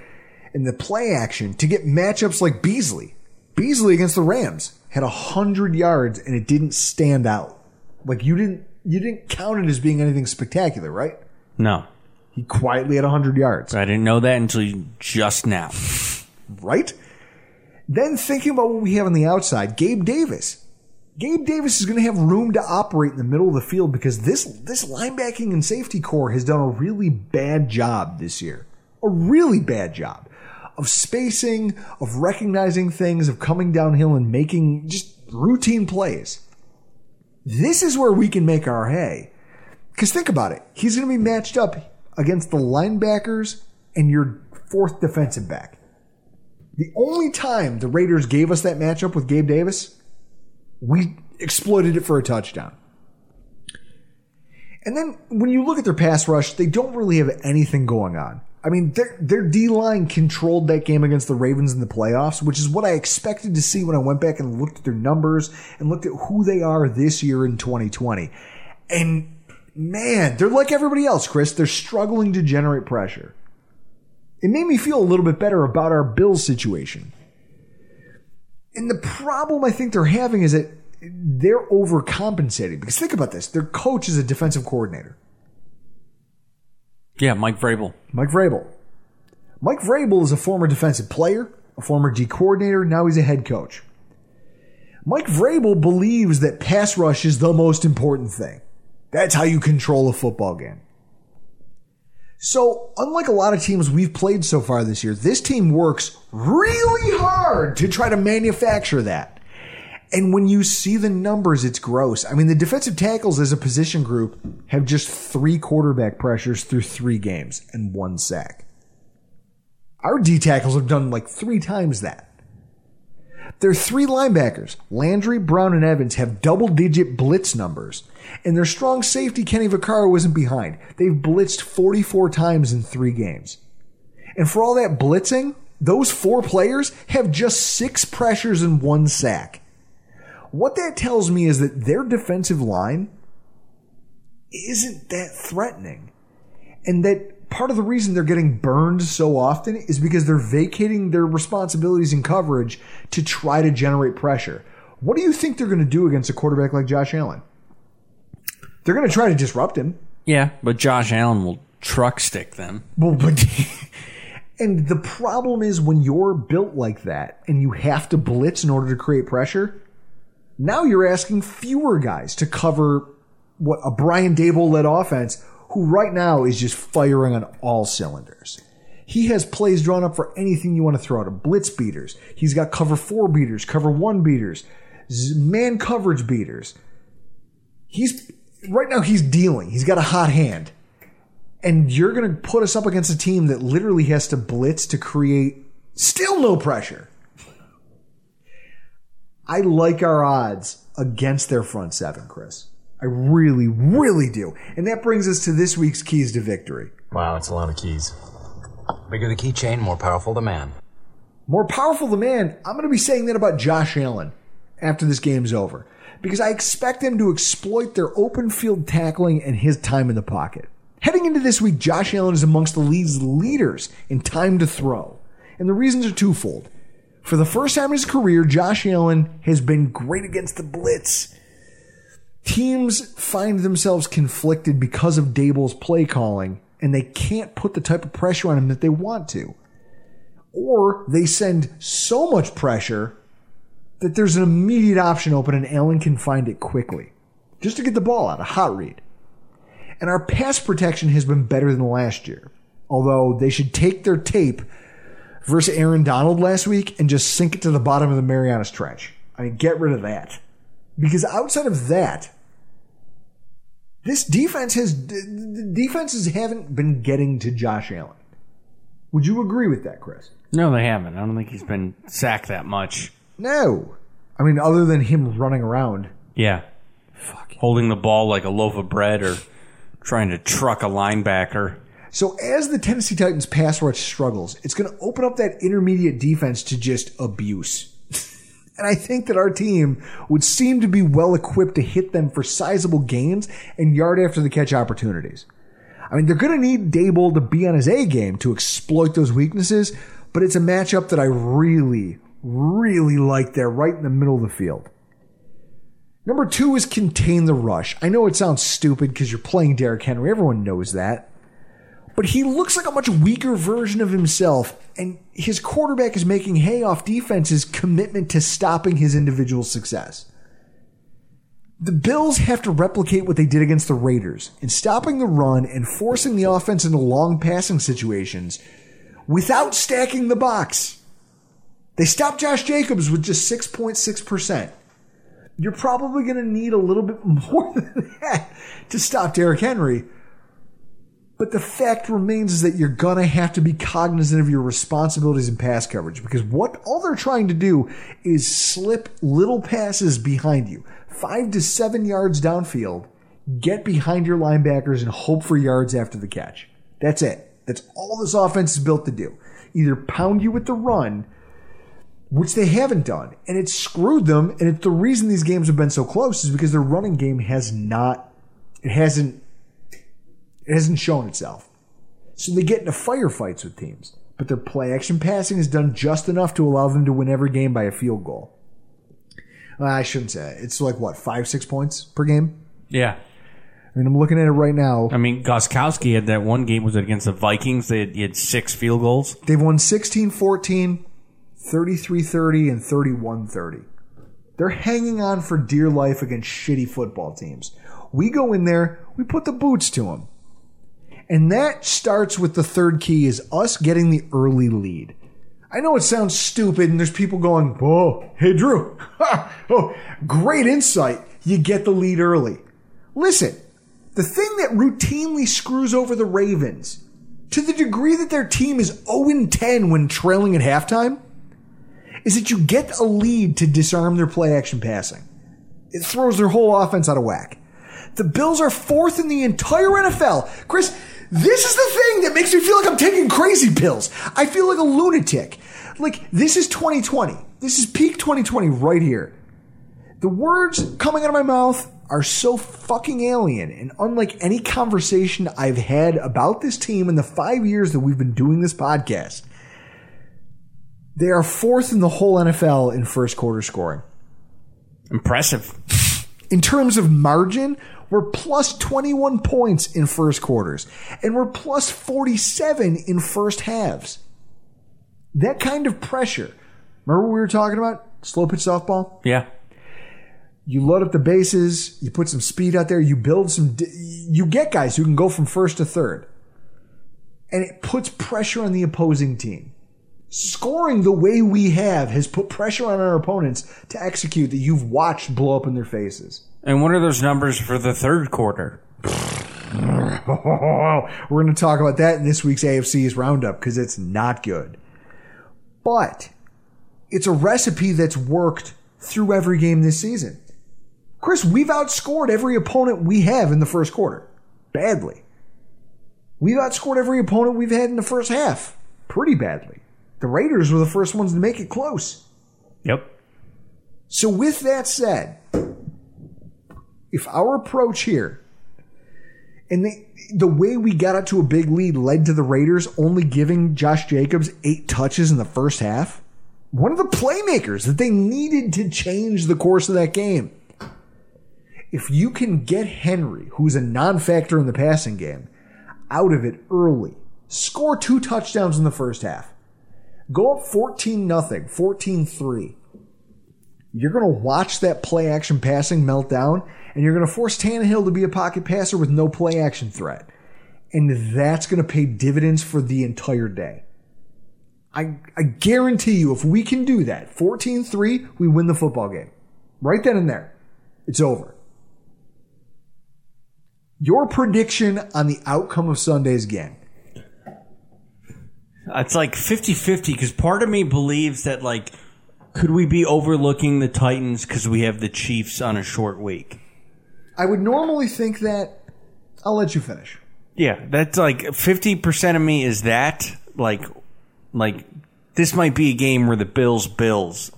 and the play action to get matchups like Beasley. Beasley against the Rams had a hundred yards and it didn't stand out. Like you didn't, you didn't count it as being anything spectacular, right? No, He quietly had hundred yards. I didn't know that until just now. right? Then thinking about what we have on the outside, Gabe Davis. Gabe Davis is going to have room to operate in the middle of the field because this this linebacking and safety corps has done a really bad job this year. A really bad job of spacing, of recognizing things, of coming downhill and making just routine plays. This is where we can make our hay. Because think about it. He's going to be matched up against the linebackers and your fourth defensive back. The only time the Raiders gave us that matchup with Gabe Davis, we exploited it for a touchdown. And then when you look at their pass rush, they don't really have anything going on. I mean, their, their D line controlled that game against the Ravens in the playoffs, which is what I expected to see when I went back and looked at their numbers and looked at who they are this year in 2020. And man, they're like everybody else, Chris. They're struggling to generate pressure. It made me feel a little bit better about our Bills situation. And the problem I think they're having is that they're overcompensating. Because think about this their coach is a defensive coordinator, Yeah, Mike Vrabel. Mike Vrabel. Mike Vrabel is a former defensive player, a former D coordinator, now he's a head coach. Mike Vrabel believes that pass rush is the most important thing. That's how you control a football game. So, unlike a lot of teams we've played so far this year, this team works really hard to try to manufacture that. And when you see the numbers, it's gross. I mean, the defensive tackles as a position group have just three quarterback pressures through three games and one sack. Our D tackles have done like three times that. Their three linebackers, Landry, Brown, and Evans, have double digit blitz numbers. And their strong safety, Kenny Vaccaro, isn't behind. They've blitzed 44 times in three games. And for all that blitzing, those four players have just six pressures and one sack. What that tells me is that their defensive line isn't that threatening. And that part of the reason they're getting burned so often is because they're vacating their responsibilities in coverage to try to generate pressure. What do you think they're going to do against a quarterback like Josh Allen? They're going to try to disrupt him. Yeah, but Josh Allen will truck stick them. Well, but and the problem is when you're built like that and you have to blitz in order to create pressure. Now you're asking fewer guys to cover what a Brian Daboll led offense, who right now is just firing on all cylinders. He has plays drawn up for anything you want to throw at him. Blitz beaters. He's got cover four beaters, cover one beaters, man coverage beaters. He's right now he's dealing. He's got a hot hand. And you're going to put us up against a team that literally has to blitz to create still no pressure. I like our odds against their front seven, Chris. I really, really do. And that brings us to this week's keys to victory. Wow, it's a lot of keys. Bigger the keychain, more powerful the man. More powerful the man, I'm going to be saying that about Josh Allen after this game's over. Because I expect them to exploit their open field tackling and his time in the pocket. Heading into this week, Josh Allen is amongst the league's leaders in time to throw. And the reasons are twofold. For the first time in his career, Josh Allen has been great against the blitz. Teams find themselves conflicted because of Daboll's play calling, and they can't put the type of pressure on him that they want to. Or they send so much pressure that there's an immediate option open and Allen can find it quickly. Just to get the ball out, a hot read. And our pass protection has been better than last year. Although they should take their tape versus Aaron Donald last week and just sink it to the bottom of the Marianas Trench. I mean, get rid of that. Because outside of that, this defense has defenses haven't been getting to Josh Allen. Would you agree with that, Chris? No, they haven't. I don't think he's been sacked that much. No. I mean, other than him running around. Yeah. Holding the ball like a loaf of bread or trying to truck a linebacker. So as the Tennessee Titans pass rush struggles, it's going to open up that intermediate defense to just abuse. And I think that our team would seem to be well equipped to hit them for sizable gains and yard after the catch opportunities. I mean, they're going to need Daboll to be on his A game to exploit those weaknesses, but it's a matchup that I really, really like there right in the middle of the field. Number two is contain the rush. I know it sounds stupid because you're playing Derrick Henry. Everyone knows that. But he looks like a much weaker version of himself, and his quarterback is making hay off defense's commitment to stopping his individual success. The Bills have to replicate what they did against the Raiders in stopping the run and forcing the offense into long passing situations without stacking the box. They stopped Josh Jacobs with just 6.6%. You're probably going to need a little bit more than that to stop Derrick Henry. But the fact remains is that you're to have to be cognizant of your responsibilities in pass coverage because what all they're trying to do is slip little passes behind you, five to seven yards downfield, get behind your linebackers and hope for yards after the catch. That's it. That's all this offense is built to do. Either pound you with the run, which they haven't done, and it's screwed them. And it's the reason these games have been so close is because their running game has not, it hasn't it hasn't shown itself. So they get into firefights with teams, but their play action passing is done just enough to allow them to win every game by a field goal. Well, I shouldn't say it. it's like what five six points per game. Yeah. I mean, I'm looking at it right now. I mean, Gostkowski had that one game was it against the Vikings. They had, he had six field goals. They've won 16 14, 33 30, and 31 30. They're hanging on for dear life against shitty football teams. We go in there, we put the boots to them. And that starts with the third key is us getting the early lead. I know it sounds stupid and there's people going, whoa, hey Drew, oh, great insight. You get the lead early. Listen, the thing that routinely screws over the Ravens to the degree that their team is 0 10 when trailing at halftime is that you get a lead to disarm their play action passing. It throws their whole offense out of whack. The Bills are fourth in the entire NFL. Chris, this is the thing that makes me feel like I'm taking crazy pills. I feel like a lunatic. Like, this is 2020. This is peak 2020 right here. The words coming out of my mouth are so fucking alien and unlike any conversation I've had about this team in the five years that we've been doing this podcast. They are fourth in the whole NFL in first quarter scoring. Impressive. In terms of margin, we're plus 21 points in first quarters, and we're plus 47 in first halves. That kind of pressure. Remember what we were talking about? Slow pitch softball? Yeah. You load up the bases, you put some speed out there, you build some, you get guys who can go from first to third. And it puts pressure on the opposing team. Scoring the way we have has put pressure on our opponents to execute that you've watched blow up in their faces. And what are those numbers for the third quarter? We're going to talk about that in this week's AFC's roundup because it's not good. But it's a recipe that's worked through every game this season. Chris, we've outscored every opponent we have in the first quarter. Badly. We've outscored every opponent we've had in the first half. Pretty badly. The Raiders were the first ones to make it close. Yep. So, with that said, if our approach here and the, the way we got out to a big lead led to the Raiders only giving Josh Jacobs eight touches in the first half, one of the playmakers that they needed to change the course of that game. If you can get Henry, who's a non factor in the passing game, out of it early, score two touchdowns in the first half, go up 14 nothing, 14 3. You're going to watch that play action passing meltdown, and you're going to force Tannehill to be a pocket passer with no play action threat. And that's going to pay dividends for the entire day. I, I guarantee you, if we can do that, 14 3, we win the football game. Right then and there. It's over. Your prediction on the outcome of Sunday's game. It's like 50 50 because part of me believes that, like, could we be overlooking the Titans because we have the Chiefs on a short week? I would normally think that. I'll let you finish. Yeah, that's like 50% of me is that. Like, like this might be a game where the Bills Bills,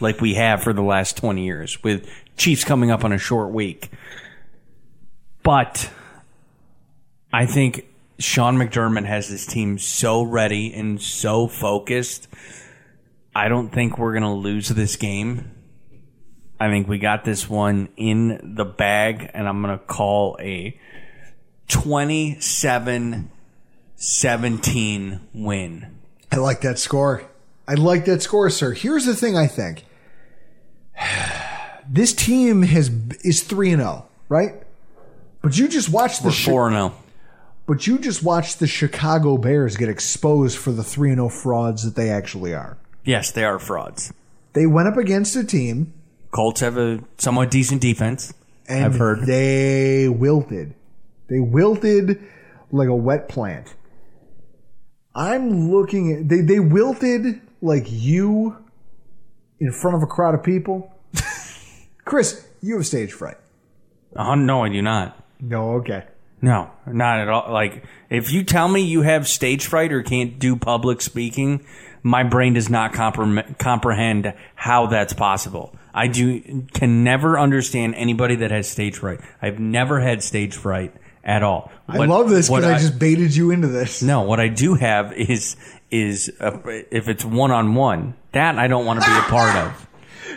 like we have for the last 20 years, with Chiefs coming up on a short week. But I think Sean McDermott has this team so ready and so focused. I don't think we're going to lose this game. I think we got this one in the bag, and I'm going to call a 27 17 win. I like that score. I like that score, sir. Here's the thing I think. This team has is 3 and 0, right? But you just watched the We're Chi- 4 0. But you just watched the Chicago Bears get exposed for the 3 and 0 frauds that they actually are. Yes, they are frauds. They went up against a team Colts have a somewhat decent defense. and I've heard. they wilted. They wilted like a wet plant. I'm looking at they they wilted like you in front of a crowd of people. Chris, you have stage fright. Oh, no, I do not. No, okay. No, not at all. Like, if you tell me you have stage fright or can't do public speaking, my brain does not compre- comprehend how that's possible. I do can never understand anybody that has stage fright. I've never had stage fright at all. I love this because I, just baited you into this. no. What I do have is is uh if it's one on one, that I don't want to be a part of.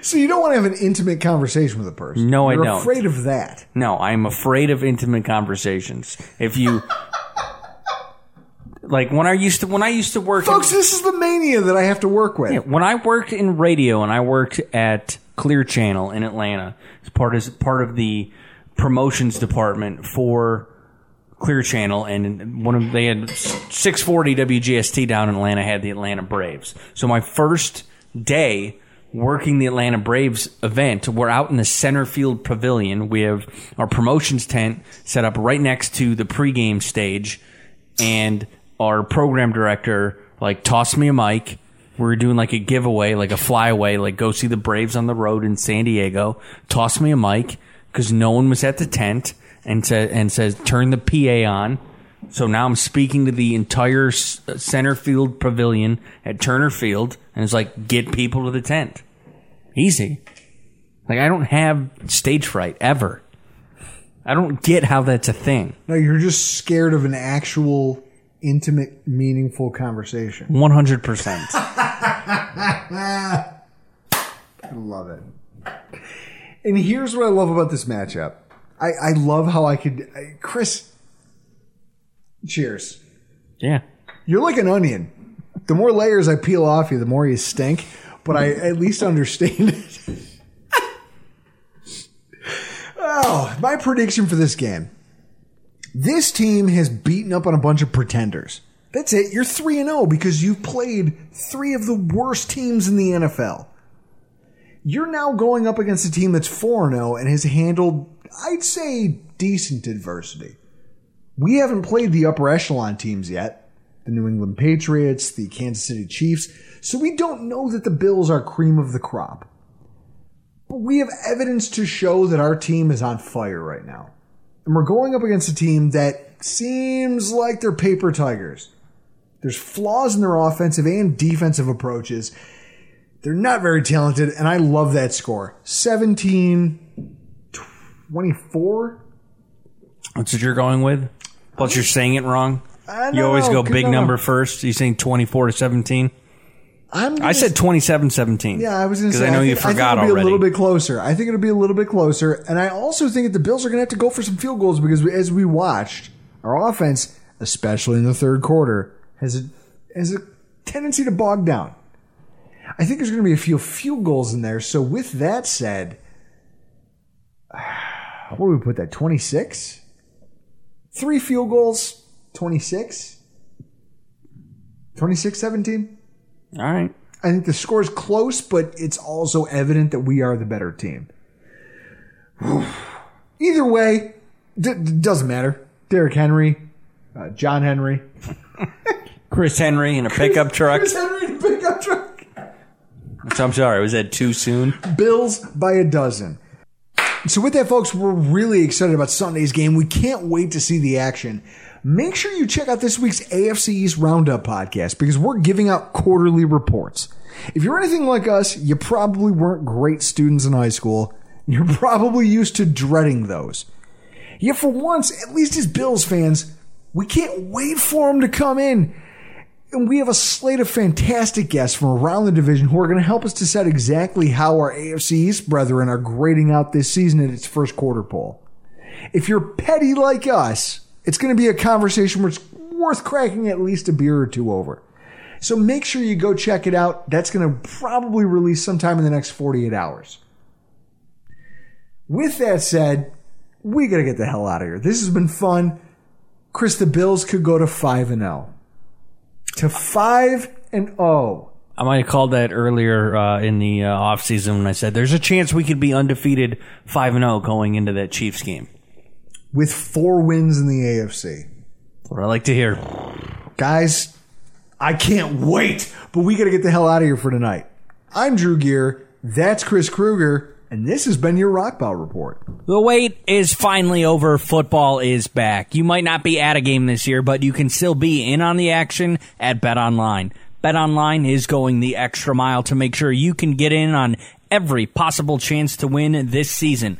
So you don't want to have an intimate conversation with a person. No, I You're don't. afraid of that. No, I'm afraid of intimate conversations. If you like when I used to when I used to work Folks, this is the mania that I have to work with. Yeah, when I worked in radio and I worked at Clear Channel in Atlanta as part as part of the promotions department for Clear Channel, and one of they had 640 WGST down in Atlanta had the Atlanta Braves. So my first day working the Atlanta Braves event, we're out in the center field pavilion. We have our promotions tent set up right next to the pregame stage, and our program director like tossed me a mic. We were doing like a giveaway, like a flyaway, like go see the Braves on the road in San Diego. Tossed me a mic because no one was at the tent, and said and says turn the PA on. So now I'm speaking to the entire center field pavilion at Turner Field, and it's like get people to the tent. Easy. Like I don't have stage fright ever. I don't get how that's a thing. No, you're just scared of an actual intimate, meaningful conversation. One hundred percent. I love it. And here's what I love about this matchup. I, I love how I could, I, Chris. Cheers. Yeah. You're like an onion. The more layers I peel off you, the more you stink. But I at least understand it. oh, my prediction for this game. This team has beaten up on a bunch of pretenders. That's it. You're 3 and 0 because you've played three of the worst teams in the NFL. You're now going up against a team that's 4 0 and has handled, I'd say, decent adversity. We haven't played the upper echelon teams yet the New England Patriots, the Kansas City Chiefs, so we don't know that the Bills are cream of the crop. But we have evidence to show that our team is on fire right now. And we're going up against a team that seems like they're paper tigers. There's flaws in their offensive and defensive approaches. They're not very talented, and I love that score. 17 24. That's what you're going with? Plus, you're saying it wrong. You always know, go big number first. You're saying 24 to 17? I'm I said 27 17. Yeah, I was going to Because say. I know think, you forgot I think it'll be already. a little bit closer. I think it'll be a little bit closer, and I also think that the Bills are going to have to go for some field goals because as we watched, our offense, especially in the third quarter, has a has a tendency to bog down. I think there's going to be a few field goals in there. So with that said, what do we put that? Twenty six. Three field goals. 26. 26 17. All right. I think the score is close, but it's also evident that we are the better team. Either way, d- d- doesn't matter. Derrick Henry, uh, John Henry, Chris Henry in a pickup truck. Chris Henry in a pickup truck. I'm sorry, was that too soon? Bills by a dozen. So with that, folks, we're really excited about Sunday's game. We can't wait to see the action. Make sure you check out this week's AFC East Roundup podcast because we're giving out quarterly reports. If you're anything like us, you probably weren't great students in high school. You're probably used to dreading those. Yet for once, at least as Bills fans, we can't wait for them to come in. And we have a slate of fantastic guests from around the division who are going to help us decide exactly how our AFC East brethren are grading out this season at its first quarter poll. If you're petty like us, it's going to be a conversation where it's worth cracking at least a beer or two over. So make sure you go check it out. That's going to probably release sometime in the next 48 hours. With that said, we got to get the hell out of here. This has been fun. Chris, the Bills could go to 5 and 0. To 5 and oh. 0. I might have called that earlier uh, in the uh, offseason when I said there's a chance we could be undefeated 5 and 0 going into that Chiefs game. With four wins in the AFC. What I like to hear. Guys, I can't wait, but we got to get the hell out of here for tonight. I'm Drew Gear. That's Chris Kruger, and this has been your Rockpile Report. The wait is finally over. Football is back. You might not be at a game this year, but you can still be in on the action at Bet Online. Bet Online is going the extra mile to make sure you can get in on every possible chance to win this season.